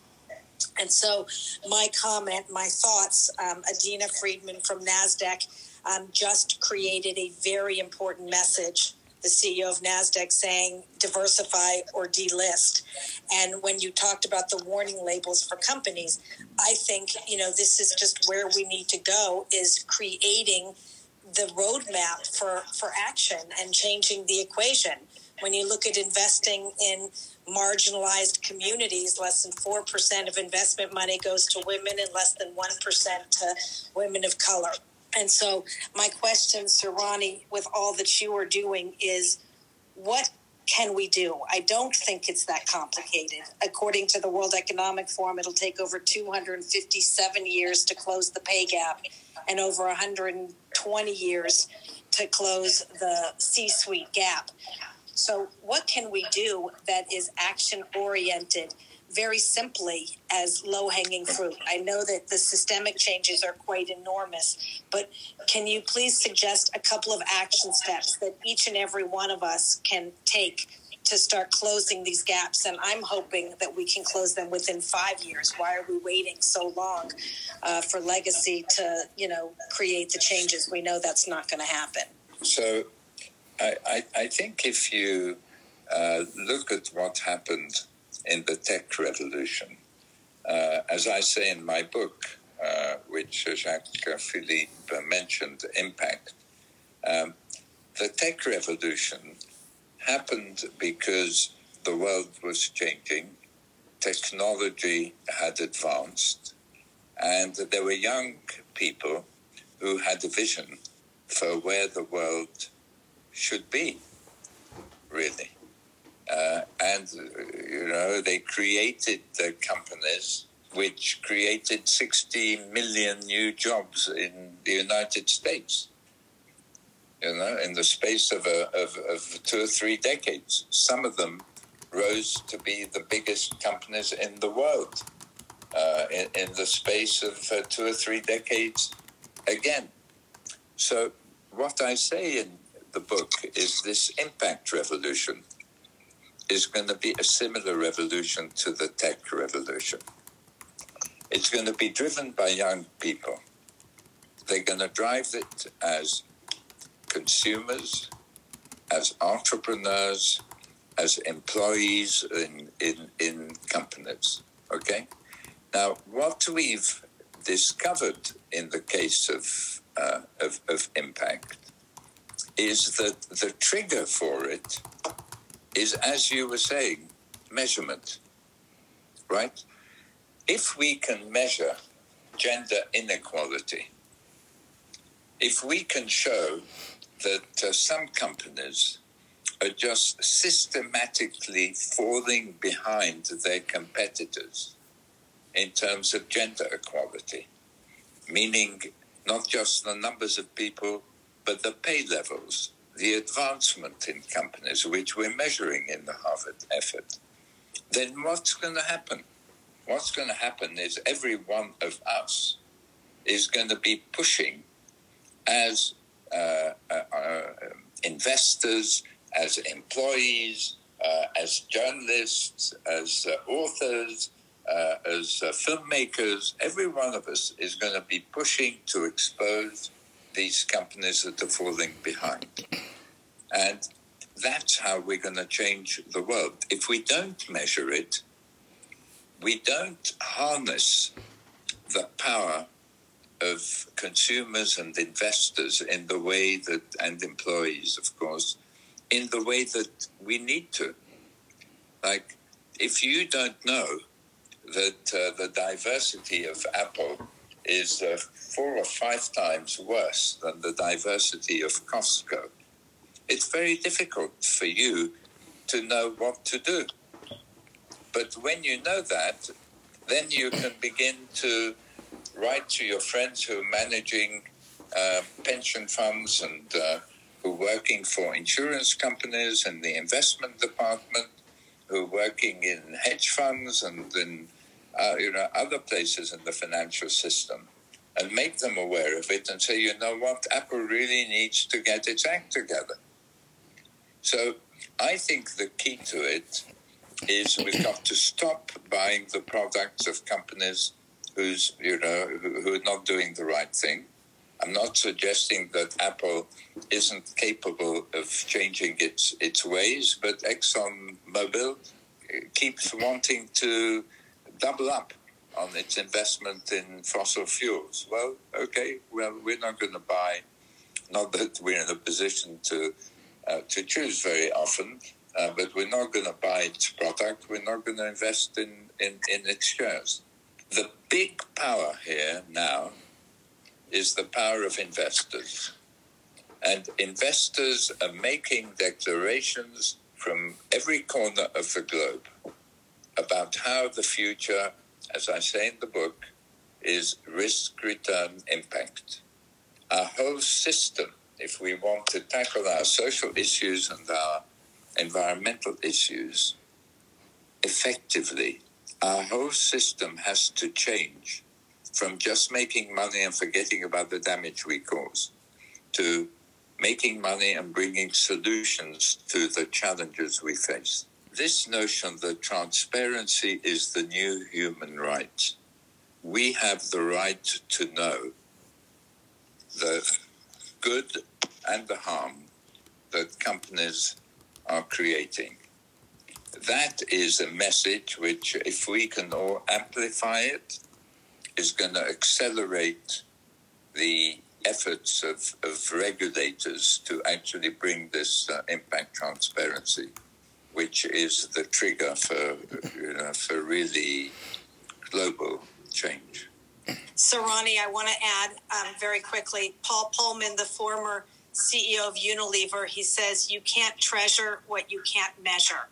And so, my comment, my thoughts, um, Adena Friedman from NASDAQ um, just created a very important message. The CEO of NASDAQ saying diversify or delist. And when you talked about the warning labels for companies, I think, you know, this is just where we need to go is creating the roadmap for, for action and changing the equation. When you look at investing in marginalized communities, less than 4% of investment money goes to women and less than 1% to women of color. And so, my question, Ronnie, with all that you are doing, is what can we do? I don't think it's that complicated. According to the World Economic Forum, it'll take over 257 years to close the pay gap and over 120 years to close the C suite gap. So, what can we do that is action oriented very simply as low hanging fruit. I know that the systemic changes are quite enormous, but can you please suggest a couple of action steps that each and every one of us can take to start closing these gaps. And I'm hoping that we can close them within five years. Why are we waiting so long uh, for legacy to, you know, create the changes? We know that's not going to happen. So I, I, I think if you uh, look at what happened in the tech revolution, uh, as I say in my book, uh, which Jacques Philippe mentioned, Impact, um, the tech revolution happened because the world was changing, technology had advanced, and there were young people who had a vision for where the world should be, really. Uh, and, you know, they created the companies which created 60 million new jobs in the United States. You know, in the space of, a, of, of two or three decades. Some of them rose to be the biggest companies in the world uh, in, in, the space of uh, two or three decades again. So, what I say in the book is this impact revolution is going to be a similar revolution to the tech revolution. It's going to be driven by young people. They're going to drive it as consumers, as entrepreneurs, as employees in, in, in companies. Okay? Now, what we've discovered in the case of, uh, of, of impact is that the trigger for it is, as you were saying, measurement, right? If we can measure gender inequality, if we can show that uh, some companies are just systematically falling behind their competitors in terms of gender equality, meaning not just the numbers of people, but the pay levels, the advancement in companies, which we're measuring in the Harvard effort, then what's going to happen? What's going to happen is every one of us is going to be pushing as uh, uh, uh investors, as employees, uh, as journalists, as uh, authors, uh, as filmmakers, every one of us is going to be pushing to expose these companies that are falling behind. And that's how we're going to change the world. If we don't measure it, we don't harness the power of consumers and investors in the way that, and employees, of course, in the way that we need to. Like, if you don't know that uh, the diversity of Apple is uh, four or five times worse than the diversity of Costco. It's very difficult for you to know what to do. But when you know that, then you can begin to write to your friends who are managing uh, pension funds and uh, who are working for insurance companies and the investment department, who are working in hedge funds and in uh, you know, other places in the financial system and make them aware of it and say, you know what, Apple really needs to get its act together. So I think the key to it is we've got to stop buying the products of companies who's you know who are not doing the right thing. I'm not suggesting that Apple isn't capable of changing its its ways, but Exxon Mobil eh, keeps wanting to double up on its investment in fossil fuels. Well, okay, well, we're not going to buy, not that we're in a position to, uh, to choose very often, uh, but we're not going to buy its product. We're not going to invest in, in, in its shares. The big power here now is the power of investors. And investors are making declarations from every corner of the globe about how the future, as I say in the book, is risk return impact. Our whole system, if we want to tackle our social issues and our environmental issues effectively, our whole system has to change from just making money and forgetting about the damage we cause to making money and bringing solutions to the challenges we face. This notion that transparency is the new human right. We have the right to know the good and the harm that companies are creating. That is a message which, if we can all amplify it, is going to accelerate the efforts of, of regulators to actually bring this uh, impact transparency, which is the trigger for, you know, for really global change. So, Ronnie, I want to add um, very quickly Paul Polman, the former CEO of Unilever, he says, You can't treasure what you can't measure.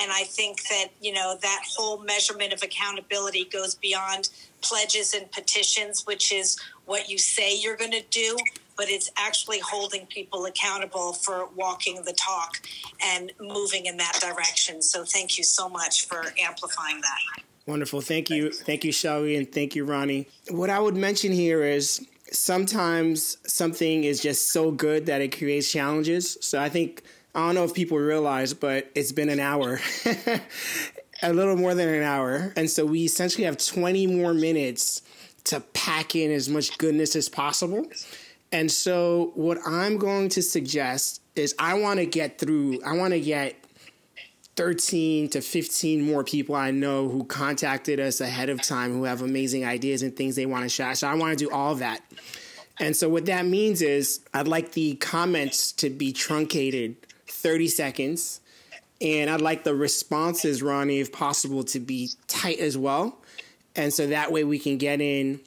And I think that, you know, that whole measurement of accountability goes beyond pledges and petitions, which is what you say you're going to do, but it's actually holding people accountable for walking the talk and moving in that direction. So thank you so much for amplifying that. Wonderful. Thank you. Thank you, Shelley, and thank you, Ronnie. What I would mention here is sometimes something is just so good that it creates challenges. So I think I don't know if people realize, but it's been an hour, a little more than an hour. And so we essentially have 20 more minutes to pack in as much goodness as possible. And so what I'm going to suggest is I want to get through, I want to get 13 to 15 more people I know who contacted us ahead of time who have amazing ideas and things they want to share. So I want to do all that. And so what that means is I'd like the comments to be truncated 30 seconds. And I'd like the responses, Ronnie, if possible, to be tight as well. And so that way we can get in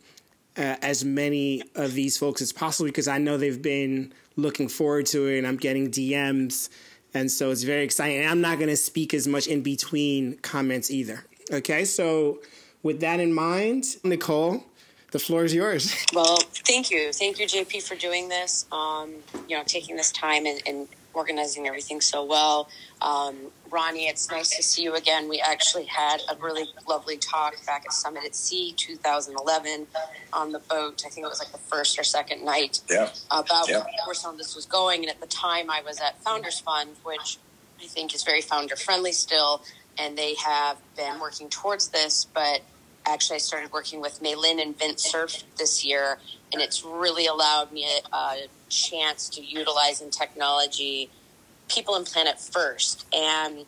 uh, as many of these folks as possible because I know they've been looking forward to it and I'm getting DMs. And so it's very exciting. And I'm not going to speak as much in between comments either. Okay, so with that in mind, Nicole, the floor is yours. Well, thank you. Thank you, JP, for doing this. Um, you know, taking this time and, and organizing everything so well. Um, Ronnie, it's nice to see you again. We actually had a really lovely talk back at Summit at Sea 2011 on the boat. I think it was like the first or second night yeah. about yeah. where some of this was going. And at the time, I was at Founders Fund, which I think is very founder friendly still. And they have been working towards this, but actually I started working with Maylin and Vint Cerf this year, and it's really allowed me a, a chance to utilize in technology people and planet first. And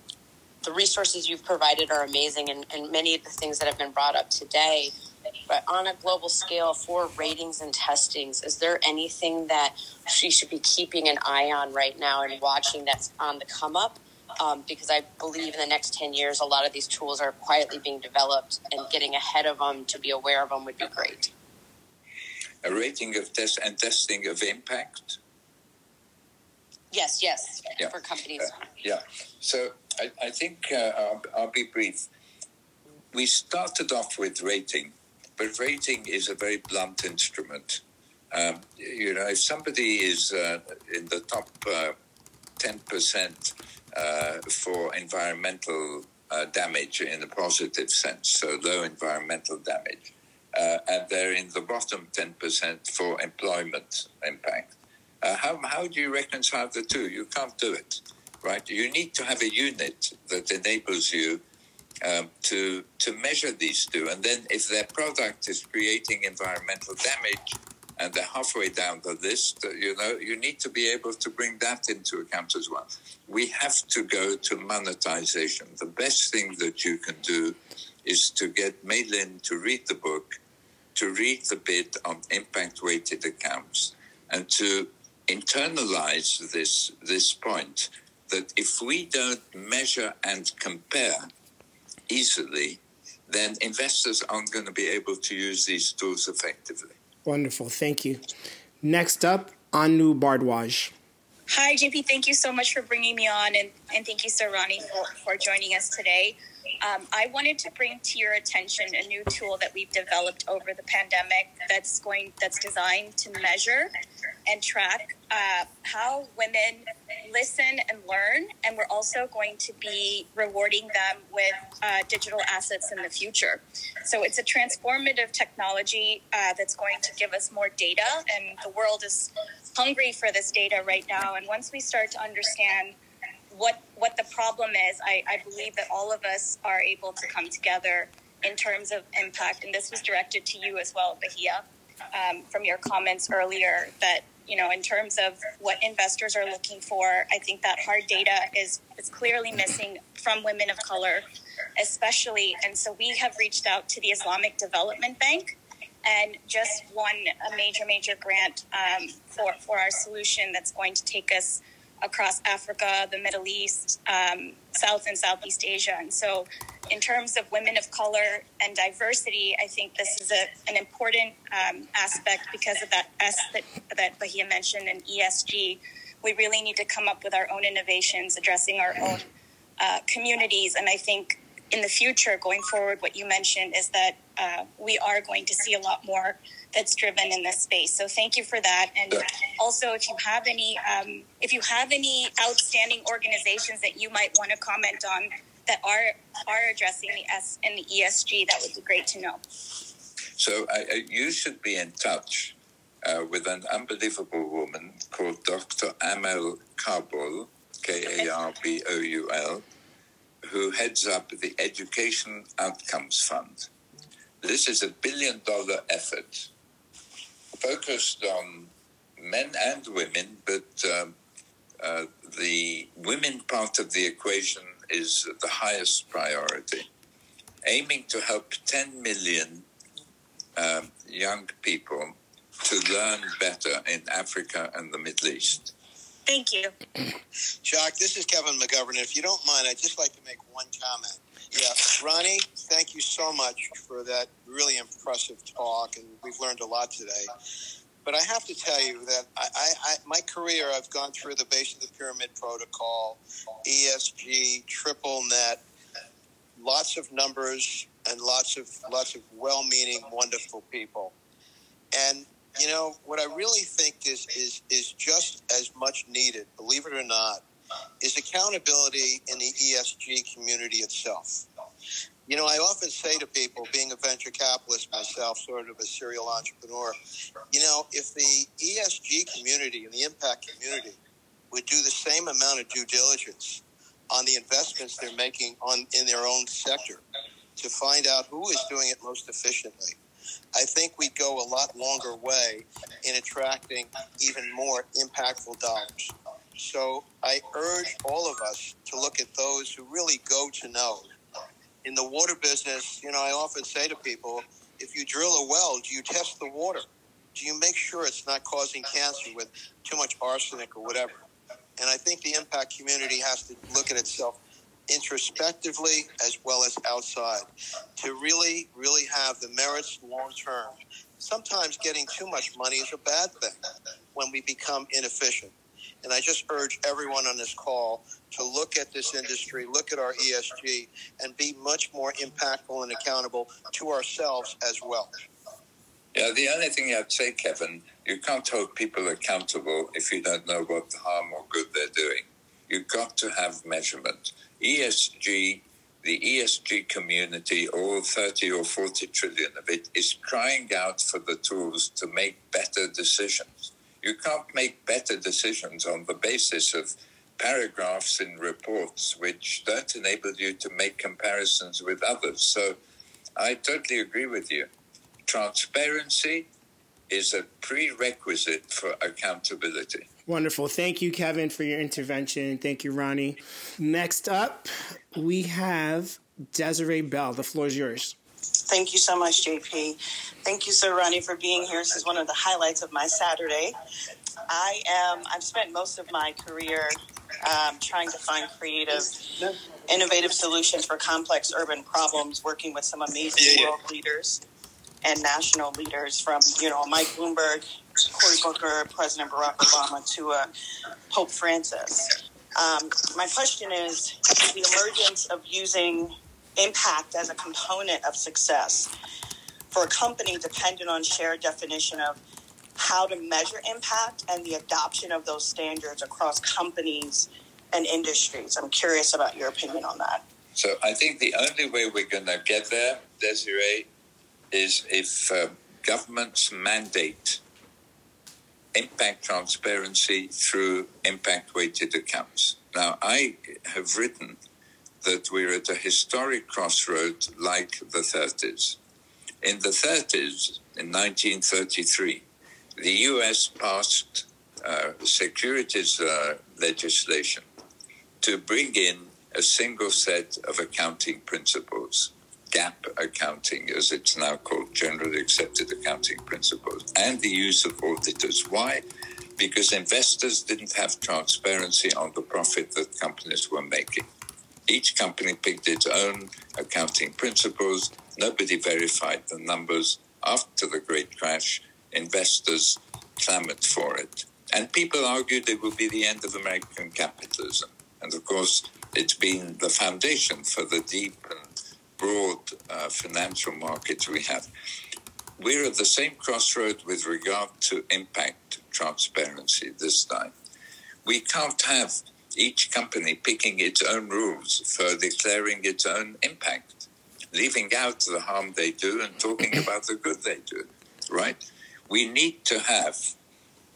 the resources you've provided are amazing, and, and many of the things that have been brought up today. But on a global scale for ratings and testings, is there anything that she should be keeping an eye on right now and watching that's on the come up? Um, because I believe in the next 10 years, a lot of these tools are quietly being developed and getting ahead of them to be aware of them would be great. A rating of test and testing of impact? Yes, yes, yeah. for companies. Uh, yeah. So I, I think uh, I'll, I'll be brief. We started off with rating, but rating is a very blunt instrument. Um, you know, if somebody is uh, in the top uh, 10% uh, for environmental uh, damage in a positive sense, so low environmental damage. Uh, and they're in the bottom 10% for employment impact. Uh, how, how do you reconcile the two? You can't do it, right? You need to have a unit that enables you um, to, to measure these two. And then if their product is creating environmental damage, and they're halfway down the list, you know, you need to be able to bring that into account as well. We have to go to monetization. The best thing that you can do is to get Maylin to read the book, to read the bit on impact weighted accounts, and to internalize this, this point that if we don't measure and compare easily, then investors aren't going to be able to use these tools effectively. Wonderful. Thank you. Next up, Anu Bhardwaj. Hi, JP. Thank you so much for bringing me on, and, and thank you, Sir Ronnie, for, for joining us today. Um, I wanted to bring to your attention a new tool that we've developed over the pandemic that's going that's designed to measure and track uh, how women listen and learn, and we're also going to be rewarding them with uh, digital assets in the future. So it's a transformative technology uh, that's going to give us more data, and the world is hungry for this data right now. And once we start to understand what what the problem is, I, I believe that all of us are able to come together in terms of impact. And this was directed to you as well, Bahiyah, um, from your comments earlier that you know in terms of what investors are looking for, I think that hard data is is clearly missing from women of color, especially. And so we have reached out to the Islamic Development Bank and just won a major, major grant um, for, for our solution that's going to take us across Africa, the Middle East, um, South and Southeast Asia. And so, in terms of women of color and diversity, I think this is a, an important um, aspect because of that S that, that Bahiyah mentioned and ESG. We really need to come up with our own innovations addressing our own uh, communities. And I think in the future, going forward, what you mentioned is that uh, we are going to see a lot more that's driven in this space. So thank you for that. And also, if you have any, um, if you have any outstanding organizations that you might want to comment on that are are addressing the S and the ESG, that would be great to know. So uh, you should be in touch uh, with an unbelievable woman called Dr. Amel Karboul, K A R B O U L, who heads up the Education Outcomes Fund. This is a billion dollar effort focused on men and women, but um, uh, the women part of the equation is the highest priority, aiming to help 10 million um, young people to learn better in Africa and the Middle East. Thank you. Jacques, this is Kevin McGovern. If you don't mind, I'd just like to make one comment. Yeah, Ronnie, thank you so much for that really impressive talk, and we've learned a lot today. But I have to tell you that I, I, my career, I've gone through the base of the pyramid protocol, ESG, triple net, lots of numbers, and lots of lots of well-meaning, wonderful people. And you know what I really think is is is just as much needed, believe it or not, is accountability in the ESG community itself. You know, I often say to people, being a venture capitalist myself, sort of a serial entrepreneur, you know, if the ESG community and the impact community would do the same amount of due diligence on the investments they're making on in their own sector to find out who is doing it most efficiently, I think we'd go a lot longer way in attracting even more impactful dollars. So I urge all of us to look at those who really go to know. In the water business, you know, I often say to people, if you drill a well, do you test the water? Do you make sure it's not causing cancer with too much arsenic or whatever? And I think the impact community has to look at itself introspectively as well as outside to really, really have the merits long term. Sometimes getting too much money is a bad thing when we become inefficient. And I just urge everyone on this call to look at this industry, look at our ESG, and be much more impactful and accountable to ourselves as well. Yeah, the only thing I'd say, Kevin, you can't hold people accountable if you don't know what harm or good they're doing. You've got to have measurement. ESG, the ESG community, all 30 or 40 trillion of it, is crying out for the tools to make better decisions. You can't make better decisions on the basis of paragraphs in reports which don't enable you to make comparisons with others. So I totally agree with you. Transparency is a prerequisite for accountability. Wonderful. Thank you, Kevin, for your intervention. Thank you, Ronnie. Next up, we have Desiree Bell. The floor is yours. Thank you so much, JP. Thank you, Sir Ronnie, for being here. This is one of the highlights of my Saturday. I am. I've spent most of my career um, trying to find creative, innovative solutions for complex urban problems, working with some amazing world leaders and national leaders, from you know Mike Bloomberg, Cory Booker, President Barack Obama, to uh, Pope Francis. Um, my question is: the emergence of using impact as a component of success for a company dependent on shared definition of how to measure impact and the adoption of those standards across companies and industries. I'm curious about your opinion on that. So I think the only way we're going to get there, Desiree, is if uh, governments mandate impact transparency through impact weighted accounts. Now, I have written that we're at a historic crossroad like the 30s. In the 30s, in 1933, the US passed uh, securities uh, legislation to bring in a single set of accounting principles. GAAP accounting, as it's now called, generally accepted accounting principles, and the use of auditors. Why? Because investors didn't have transparency on the profit that companies were making. Each company picked its own accounting principles. Nobody verified the numbers. After the great crash, investors clamored for it. And people argued it would be the end of American capitalism. And of course, it's been the foundation for the deep and broad uh, financial markets we have. We're at the same crossroad with regard to impact transparency this time. We can't have each company picking its own rules for declaring its own impact, leaving out the harm they do and talking about the good they do, right? We need to have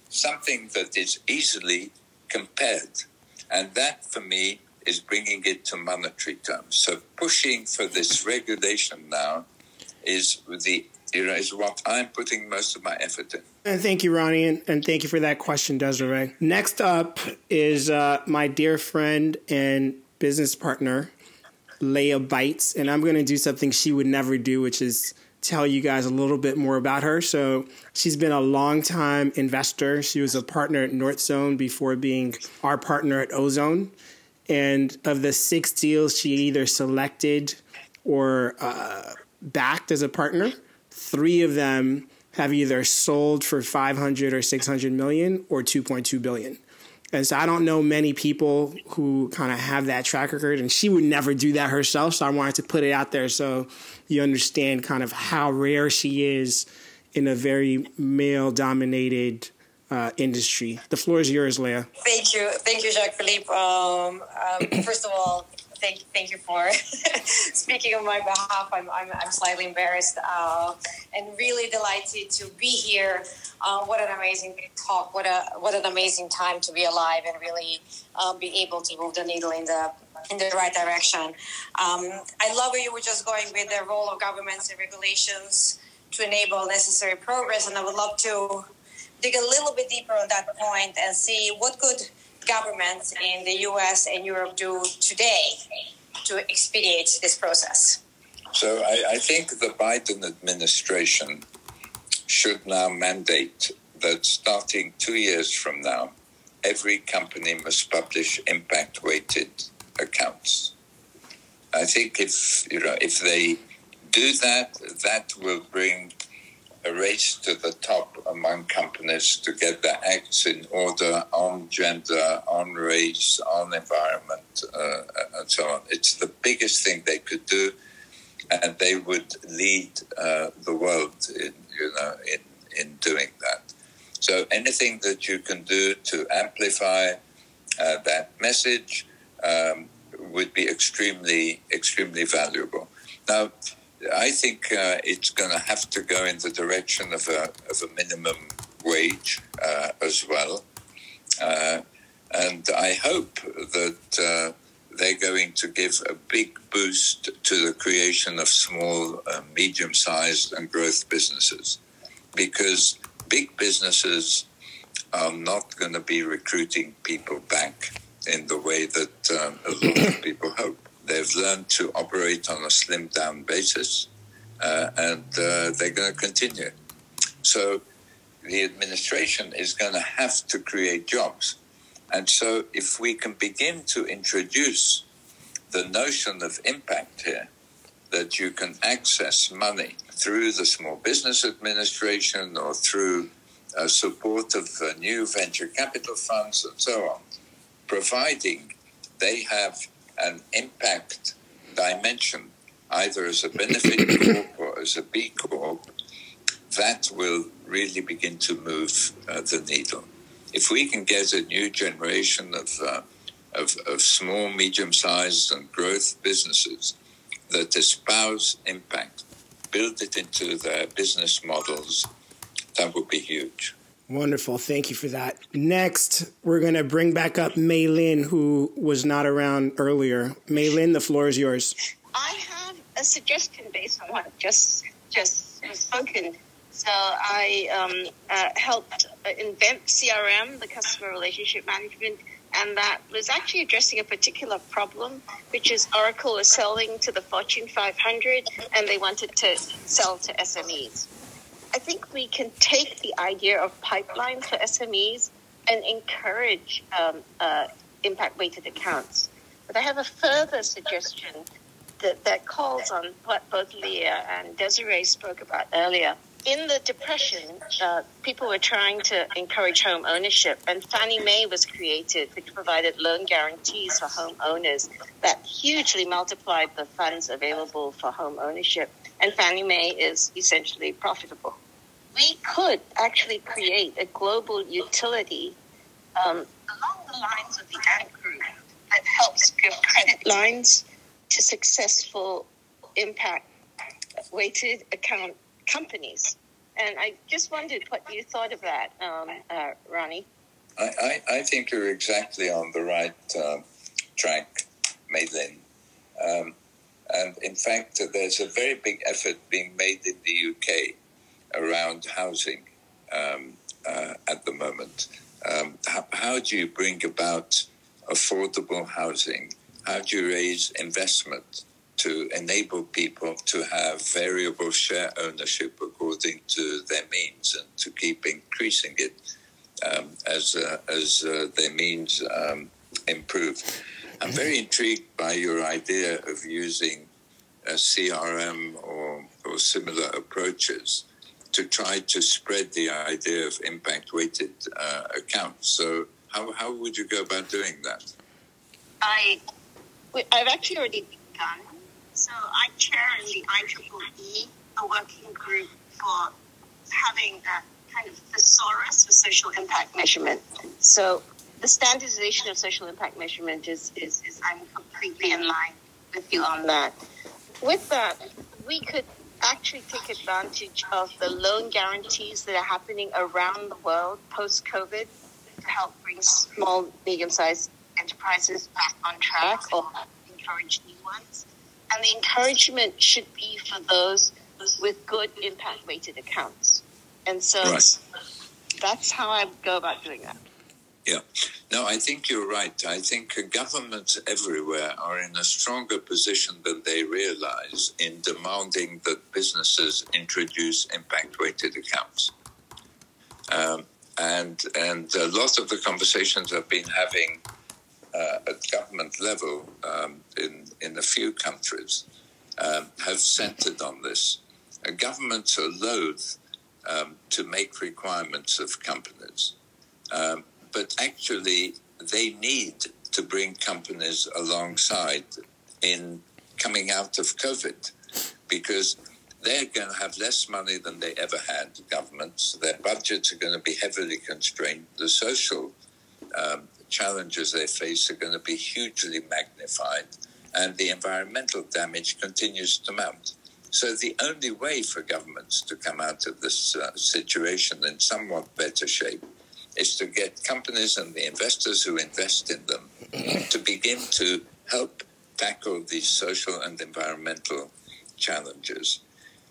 something that is easily compared. And that, for me, is bringing it to monetary terms. So pushing for this regulation now is the you know, is what I'm putting most of my effort in. And thank you, Ronnie, and, and thank you for that question, Desiree. Next up is uh, my dear friend and business partner, Leah Bites, and I'm going to do something she would never do, which is tell you guys a little bit more about her. So she's been a long time investor. She was a partner at Northzone before being our partner at Ozone. And of the six deals she either selected or uh, backed as a partner, three of them have either sold for 500 or 600 million or 2.2 billion. And so I don't know many people who kind of have that track record, and she would never do that herself. So I wanted to put it out there so you understand kind of how rare she is in a very male dominated uh, industry. The floor is yours, Leah. Thank you. Thank you, Jacques Philippe. Um, um, first of all, thank, thank you for speaking on my behalf. I'm, I'm, I'm slightly embarrassed uh, and really delighted to be here. Uh, what an amazing talk! What a what an amazing time to be alive and really um, be able to move the needle in the in the right direction. Um, I love where you were just going with the role of governments and regulations to enable necessary progress, and I would love to dig a little bit deeper on that point and see what could governments in the US and Europe do today to expedite this process? So I, I think the Biden administration should now mandate that starting two years from now, every company must publish impact weighted accounts. I think if you know if they do that, that will bring a race to the top among companies to get their acts in order on gender, on race, on environment, uh, and so on. It's the biggest thing they could do, and they would lead uh, the world in you know in in doing that. So anything that you can do to amplify uh, that message um, would be extremely extremely valuable. Now I think uh, it's going to have to go in the direction of a, of a minimum wage uh, as well. Uh, and I hope that uh, they're going to give a big boost to the creation of small, uh, medium sized, and growth businesses. Because big businesses are not going to be recruiting people back in the way that um, a lot of people hope. They've learned to operate on a slimmed down basis, uh, and uh, they're going to continue. So the administration is going to have to create jobs. And so if we can begin to introduce the notion of impact here, that you can access money through the Small Business Administration or through uh, support of uh, new venture capital funds and so on, providing they have an impact dimension either as a benefit corp or as a B Corp, that will really begin to move uh, the needle. If we can get a new generation of, uh, of, of small, medium sized, and growth businesses that espouse impact, build it into their business models, that would be huge. Wonderful. Thank you for that. Next, we're going to bring back up Mei Lin, who was not around earlier. Mei Lin, the floor is yours. I have a suggestion based on what just just spoken. So I um, uh, helped invent CRM, the customer relationship management, and that was actually addressing a particular problem, which is Oracle was selling to the Fortune 500, and they wanted to sell to SMEs. I think we can take the idea of pipeline for SMEs and encourage um, uh, impact weighted accounts. But I have a further suggestion that, that calls on what both Leah and Desiree spoke about earlier. In the Depression, uh, people were trying to encourage home ownership, and Fannie Mae was created, which provided loan guarantees for home owners that hugely multiplied the funds available for home ownership. And Fannie Mae is essentially profitable. We could actually create a global utility um, along the lines of the Ant Group that helps give credit lines to successful impact weighted account companies. And I just wondered what you thought of that, um, uh, Ronnie. I, I, I, think you're exactly on the right uh, track, Maylin. Um, and in fact, there's a very big effort being made in the UK around housing um, uh, at the moment. Um, how, how, do you bring about affordable housing? How do you raise investment to enable people to have variable share ownership according to their means and to keep increasing it um, as, uh, as uh, their means um, improve? I'm very intrigued by your idea of using a CRM or, or similar approaches to try to spread the idea of impact weighted uh, accounts. So, how, how would you go about doing that? I, I've actually already begun. So, I chair in the IEEE, a working group for having a kind of thesaurus for social impact measurement. So, the standardization of social impact measurement is, is, is I'm completely in line with you on that. With that, we could actually take advantage of the loan guarantees that are happening around the world post COVID to help bring small, medium sized enterprises back on track or encourage new ones. And the encouragement should be for those with good impact weighted accounts. And so right. that's how I go about doing that. Yeah. No, I think you're right. I think governments everywhere are in a stronger position than they realize in demanding that businesses introduce impact weighted accounts. Um, and, and a lot of the conversations I've been having uh, at government level um, in, in a few countries um, have centered on this. Governments are loath um, to make requirements of companies. Um, but actually they need to bring companies alongside in coming out of COVID because they're going to have less money than they ever had, governments. Their budgets are going to be heavily constrained. The social um, challenges they face are going to be hugely magnified, and the environmental damage continues to mount. So, the only way for governments to come out of this uh, situation in somewhat better shape is to get companies and the investors who invest in them to begin to help tackle these social and environmental challenges.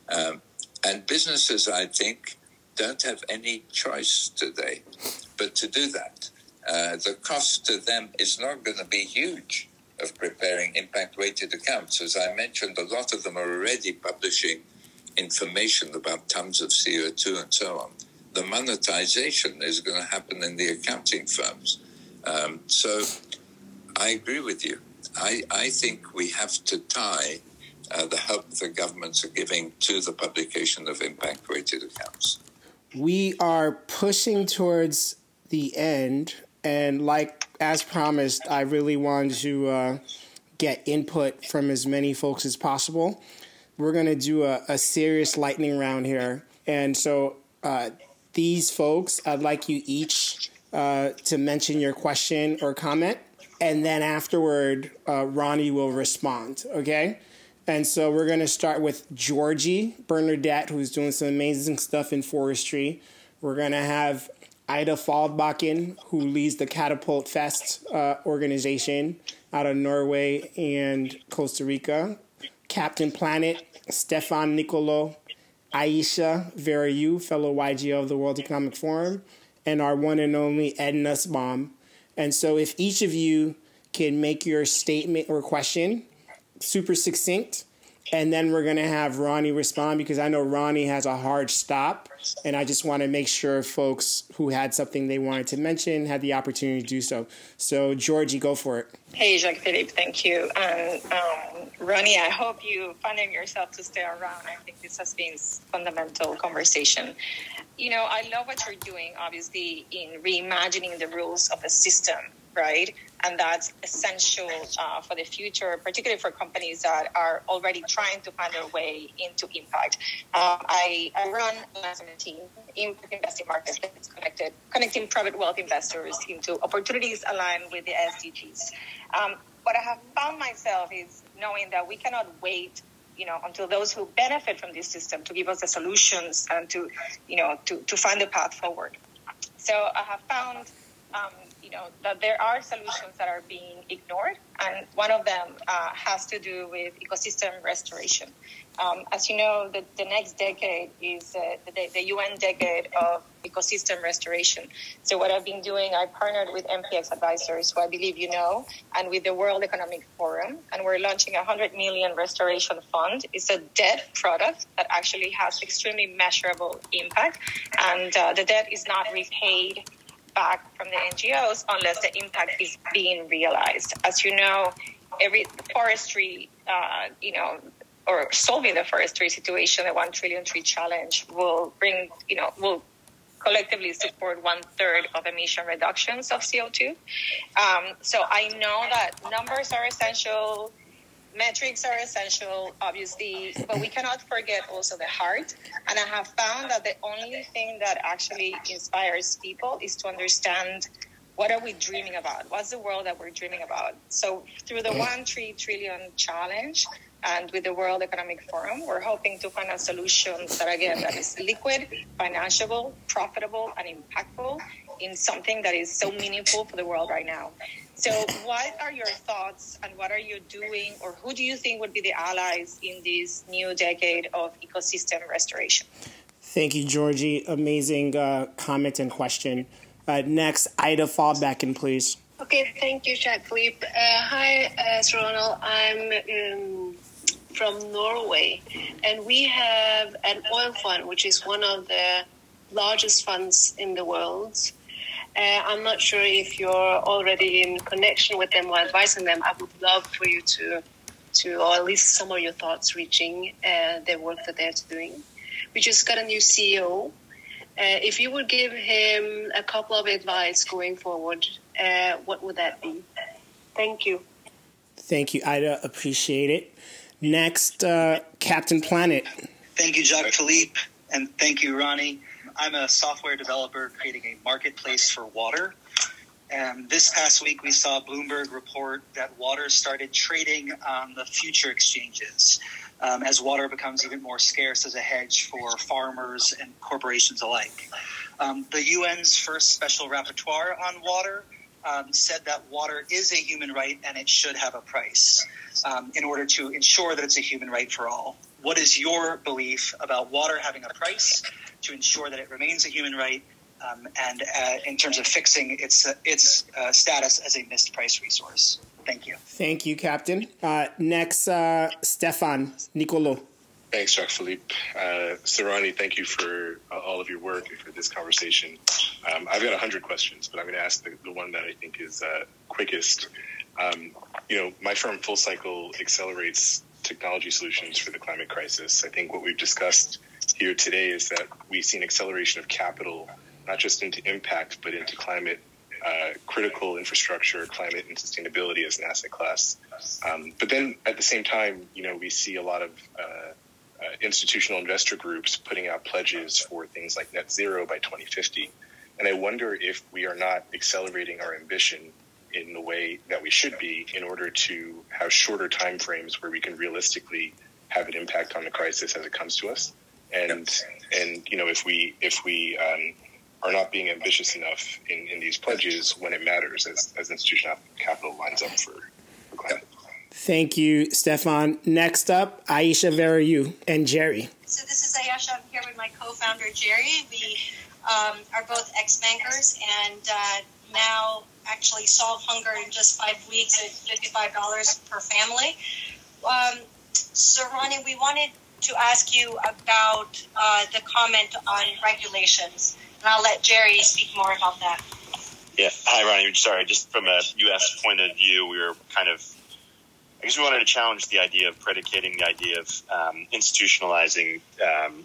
Um, and businesses, I think, don't have any choice today but to do that. Uh, the cost to them is not going to be huge of preparing impact weighted accounts. As I mentioned, a lot of them are already publishing information about tons of CO2 and so on the monetization is going to happen in the accounting firms. Um, so I agree with you. I, I think we have to tie uh, the help the governments are giving to the publication of impact weighted accounts. We are pushing towards the end, and like as promised, I really wanted to uh, get input from as many folks as possible. We're going to do a, a, serious lightning round here. And so, uh, these folks, I'd like you each uh, to mention your question or comment. And then afterward, uh, Ronnie will respond. Okay. And so we're going to start with Georgie Benardete, who's doing some amazing stuff in forestry. We're going to have Ida Faldbakken, who leads the Katapult Fest uh, organization out of Norway and Costa Rica. Captain Planet, Stefan Nicolo, Aisha Vera fellow YGO of the World Economic Forum, and our one and only Ed Nussbaum. And so if each of you can make your statement or question super succinct. And then we're going to have Ronnie respond because I know Ronnie has a hard stop. And I just want to make sure folks who had something they wanted to mention had the opportunity to do so. So, Georgie, go for it. Hey, Jacques Philippe, thank you. And um, Ronnie, I hope you finding yourself to stay around. I think this has been fundamental conversation. You know, I love what you're doing, obviously, in reimagining the rules of the system right? And that's essential uh, for the future, particularly for companies that are already trying to find their way into impact. Uh, I, I, run a team in investing markets that's connected, connecting private wealth investors into opportunities aligned with the SDGs. Um, what I have found myself is knowing that we cannot wait you know, until those who benefit from this system to give us the solutions and to, you know, to, to find the path forward. So I have found um, you know that there are solutions that are being ignored, and one of them uh, has to do with ecosystem restoration. Um, as you know, the, the next decade is uh, the, the, UN decade of ecosystem restoration. So what I've been doing, I partnered with MPX Advisors, who I believe you know, and with the World Economic Forum, and we're launching a 100 million restoration fund. It's a debt product that actually has extremely measurable impact, and uh, the debt is not repaid back from the NGOs unless the impact is being realized. As you know, every forestry, uh, you know, or solving the forestry situation, the one trillion tree challenge will bring, you know, will collectively support one third of emission reductions of CO2. Um, so I know that numbers are essential metrics are essential, obviously, but we cannot forget also the heart. And I have found that the only thing that actually inspires people is to understand what are we dreaming about? What's the world that we're dreaming about? So through the mm-hmm. one three trillion challenge and with the World Economic Forum, we're hoping to find a solution that again that is liquid, financiable, profitable, and impactful in something that is so meaningful for the world right now. So, what are your thoughts and what are you doing, or who do you think would be the allies in this new decade of ecosystem restoration? Thank you, Georgie. Amazing uh, comment and question. Uh, next, Ida Faldbakken, please. Okay, thank you, Jacques Philippe. Uh, hi, uh, Sir Ronald. I'm um, from Norway, and we have an oil fund, which is one of the largest funds in the world. Uh, I'm not sure if you're already in connection with them or advising them. I would love for you to, to or at least some of your thoughts reaching uh, the work that they're doing. We just got a new CEO. Uh, if you would give him a couple of advice going forward, uh, what would that be? Thank you. Thank you, Ida. Appreciate it. Next, uh, Captain Planet. Thank you, Jacques Philippe, and thank you, Ronnie. I'm a software developer creating a marketplace for water. And this past week, we saw Bloomberg report that water started trading on the future exchanges um, as water becomes even more scarce as a hedge for farmers and corporations alike. Um, the UN's first special rapporteur on water um, said that water is a human right and it should have a price um, in order to ensure that it's a human right for all. What is your belief about water having a price to ensure that it remains a human right um, and uh, in terms of fixing its, uh, its uh, status as a mispriced resource? Thank you. Thank you, Captain. Uh, next, uh, Stefan Nicolo. Thanks, Jacques Philippe. Uh, Sir Ronnie, thank you for uh, all of your work and for this conversation. Um, I've got 100 questions, but I'm going to ask the, the, one that I think is uh, quickest. Um, you know, my firm, Full Cycle, accelerates technology solutions for the climate crisis. I think what we've discussed here today is that we see an acceleration of capital, not just into impact, but into climate uh, critical infrastructure, climate, and sustainability as an asset class. Um, but then at the same time, you know, we see a lot of uh, institutional investor groups putting out pledges for things like net zero by 2050. And I wonder if we are not accelerating our ambition in the way that we should be in order to have shorter time frames where we can realistically have an impact on the crisis as it comes to us. And and you know if we if we um, are not being ambitious enough in, in these pledges when it matters as, as institutional capital lines up for, for climate. Thank you, Stefan. Next up, Aisha Veru and Jerry. So this is Ayesha. I'm here with my co-founder Jerry. We um, are both ex-bankers and uh, now actually solve hunger in just five weeks at fifty-five dollars per family. Um, so Ronnie, we wanted to ask you about uh, the comment on regulations and I'll let Jerry speak more about that. Yeah. Hi, Ronnie. Sorry, just from a U.S. point of view, we were kind of, I guess we wanted to challenge the idea of predicating the idea of um, institutionalizing um,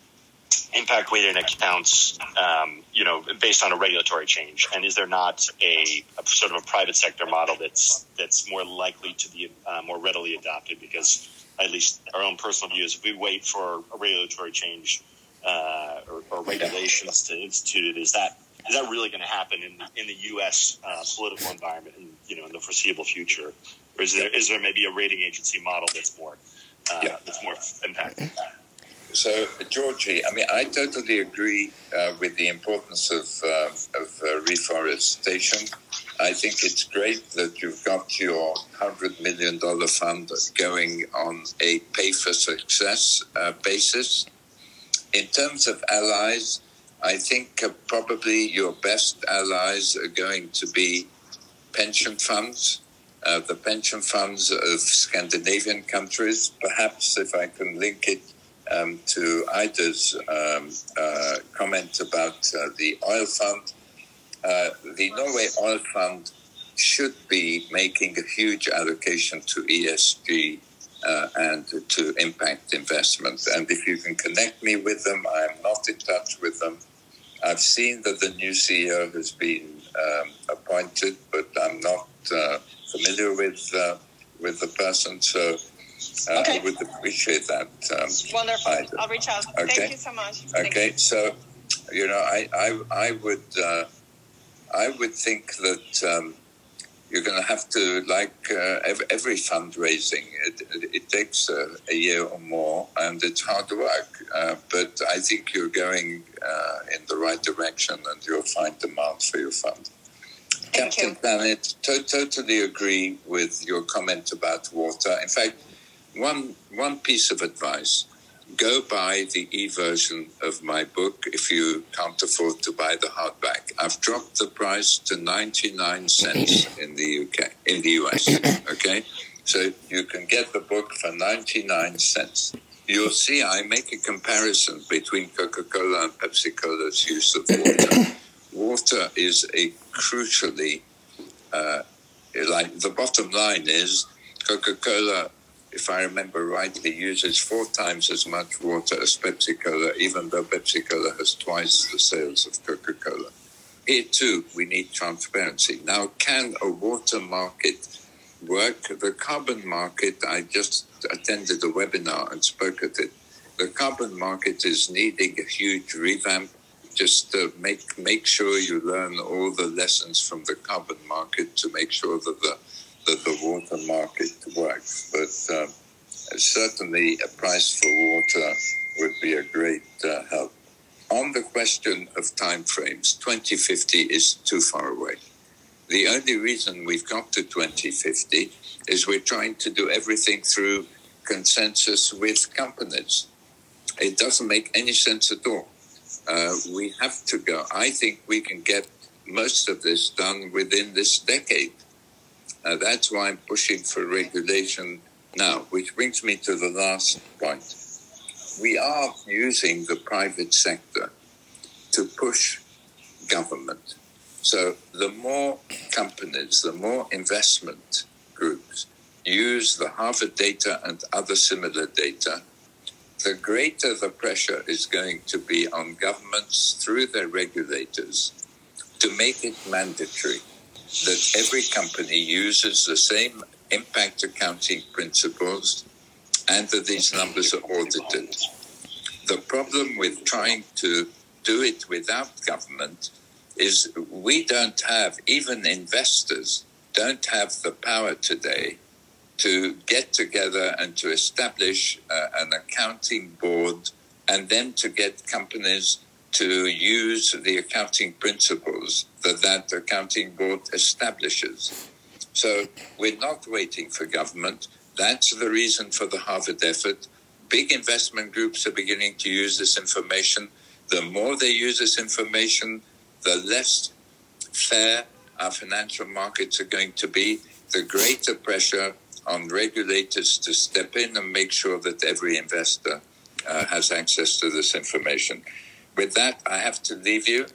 impact weighted accounts, um, you know, based on a regulatory change. And is there not a, a, sort of a private sector model that's that's more likely to be uh, more readily adopted? Because at least our own personal view is if we wait for a regulatory change uh, or, or, regulations to institute it. Is that is that really going to happen in in the U.S. Uh, political environment, in, you know, in the foreseeable future, or is there is there maybe a rating agency model that's more uh, yeah. that's more impactful? So, Georgie, I mean, I totally agree uh, with the importance of uh, of uh, reforestation. I think it's great that you've got your hundred million dollar fund going on a pay for success basis in terms of allies, I think uh, probably your best allies are going to be pension funds, uh, the pension funds of Scandinavian countries. Perhaps if I can link it um, to Ida's um, uh, comment about uh, the oil fund, uh, the Norway Oil Fund should be making a huge allocation to ESG uh, and to impact investment. And if you can connect me with them, I'm not in touch with them. I've seen that the new CEO has been um, appointed, but I'm not uh, familiar with uh, with the person. So uh, okay. I would appreciate that. Um, Wonderful. Either. I'll reach out. Okay. Thank you so much. Okay. So, you know, I I, I would uh, I would think that. Um, you're going to have to, like uh, every, fundraising, it, it, it takes a, a, year or more, and it's hard work. Uh, but I think you're going uh, in the right direction, and you'll find demand for your fund. Thank Captain you. Planet, to- totally agree with your comment about water. In fact, one one piece of advice go buy the e-version of my book if you can't afford to buy the hardback. I've dropped the price to 99 cents in the UK, in the US. Okay. So you can get the book for 99 cents. You'll see I make a comparison between Coca-Cola and Pepsi-Cola's use of water. water is a crucially, uh, like the bottom line is Coca-Cola if I remember rightly, uses four times as much water as Pepsi Cola, even though Pepsi Cola has twice the sales of Coca Cola. Here too, we need transparency. Now, can a water market work? The carbon market, I just attended a webinar and spoke at it. The carbon market is needing a huge revamp. Just to make make sure you learn all the lessons from the carbon market to make sure that the that the water market works. But um, certainly, a price for water would be a great uh, help. On the question of timeframes, 2050 is too far away. The only reason we've got to 2050 is we're trying to do everything through consensus with companies. It doesn't make any sense at all. Uh, we have to go. I think we can get most of this done within this decade. Uh, that's why I'm pushing for regulation now, which brings me to the last point. We are using the private sector to push government. So the more companies, the more investment groups use the Harvard data and other similar data, the greater the pressure is going to be on governments through their regulators to make it mandatory that every company uses the same impact accounting principles and that these numbers are audited. The problem with trying to do it without government is we don't have, even investors don't have the power today to get together and to establish uh, an accounting board and then to get companies to use the accounting principles that that accounting board establishes. So we're not waiting for government. That's the reason for the Harvard effort. Big investment groups are beginning to use this information. The more they use this information, the less fair our financial markets are going to be, the greater pressure on regulators to step in and make sure that every investor uh, has access to this information. With that, I have to leave you.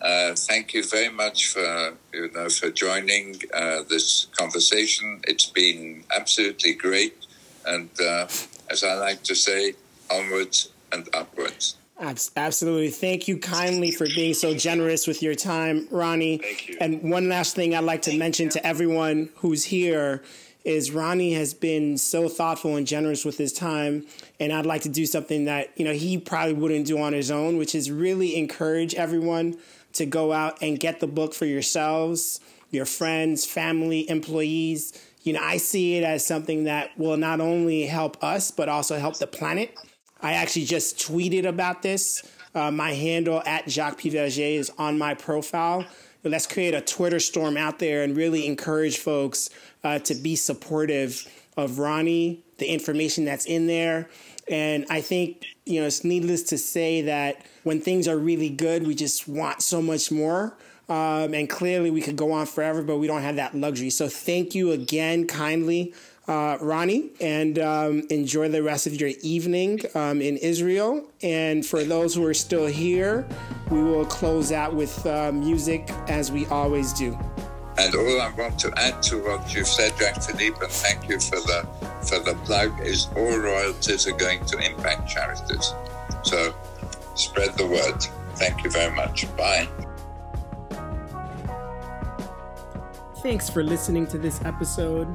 Uh, thank you very much for you know for joining uh, this conversation. It's been absolutely great, and uh, as I like to say, onwards and upwards. Absolutely. Thank you kindly for being so generous with your time, Ronnie. Thank you. And one last thing I'd like to mention to everyone who's here is Ronnie has been so thoughtful and generous with his time. And I'd like to do something that, you know, he probably wouldn't do on his own, which is really encourage everyone to go out and get the book for yourselves, your friends, family, employees. You know, I see it as something that will not only help us, but also help the planet. I actually just tweeted about this. Uh, my handle at Jacques Piverger is on my profile. Let's create a Twitter storm out there and really encourage folks uh, to be supportive of Ronnie, the information that's in there. And I think, you know, it's needless to say that when things are really good, we just want so much more. Um, and clearly we could go on forever, but we don't have that luxury. So thank you again kindly uh, Ronnie, and um, enjoy the rest of your evening um, in Israel. And for those who are still here, we will close out with uh, music as we always do. And all I want to add to what you've said, Jacques Philippe, and thank you for the for the plug, is all royalties are going to impact charities. So spread the word. Thank you very much. Bye. Thanks for listening to this episode.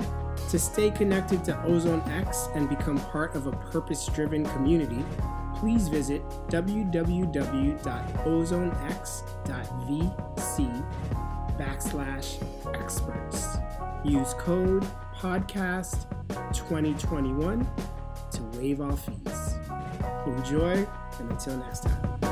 To stay connected to OzoneX and become part of a purpose driven community, please visit www.ozonex.vc backslash experts. Use code podcast 2021 to waive all fees. Enjoy, and until next time.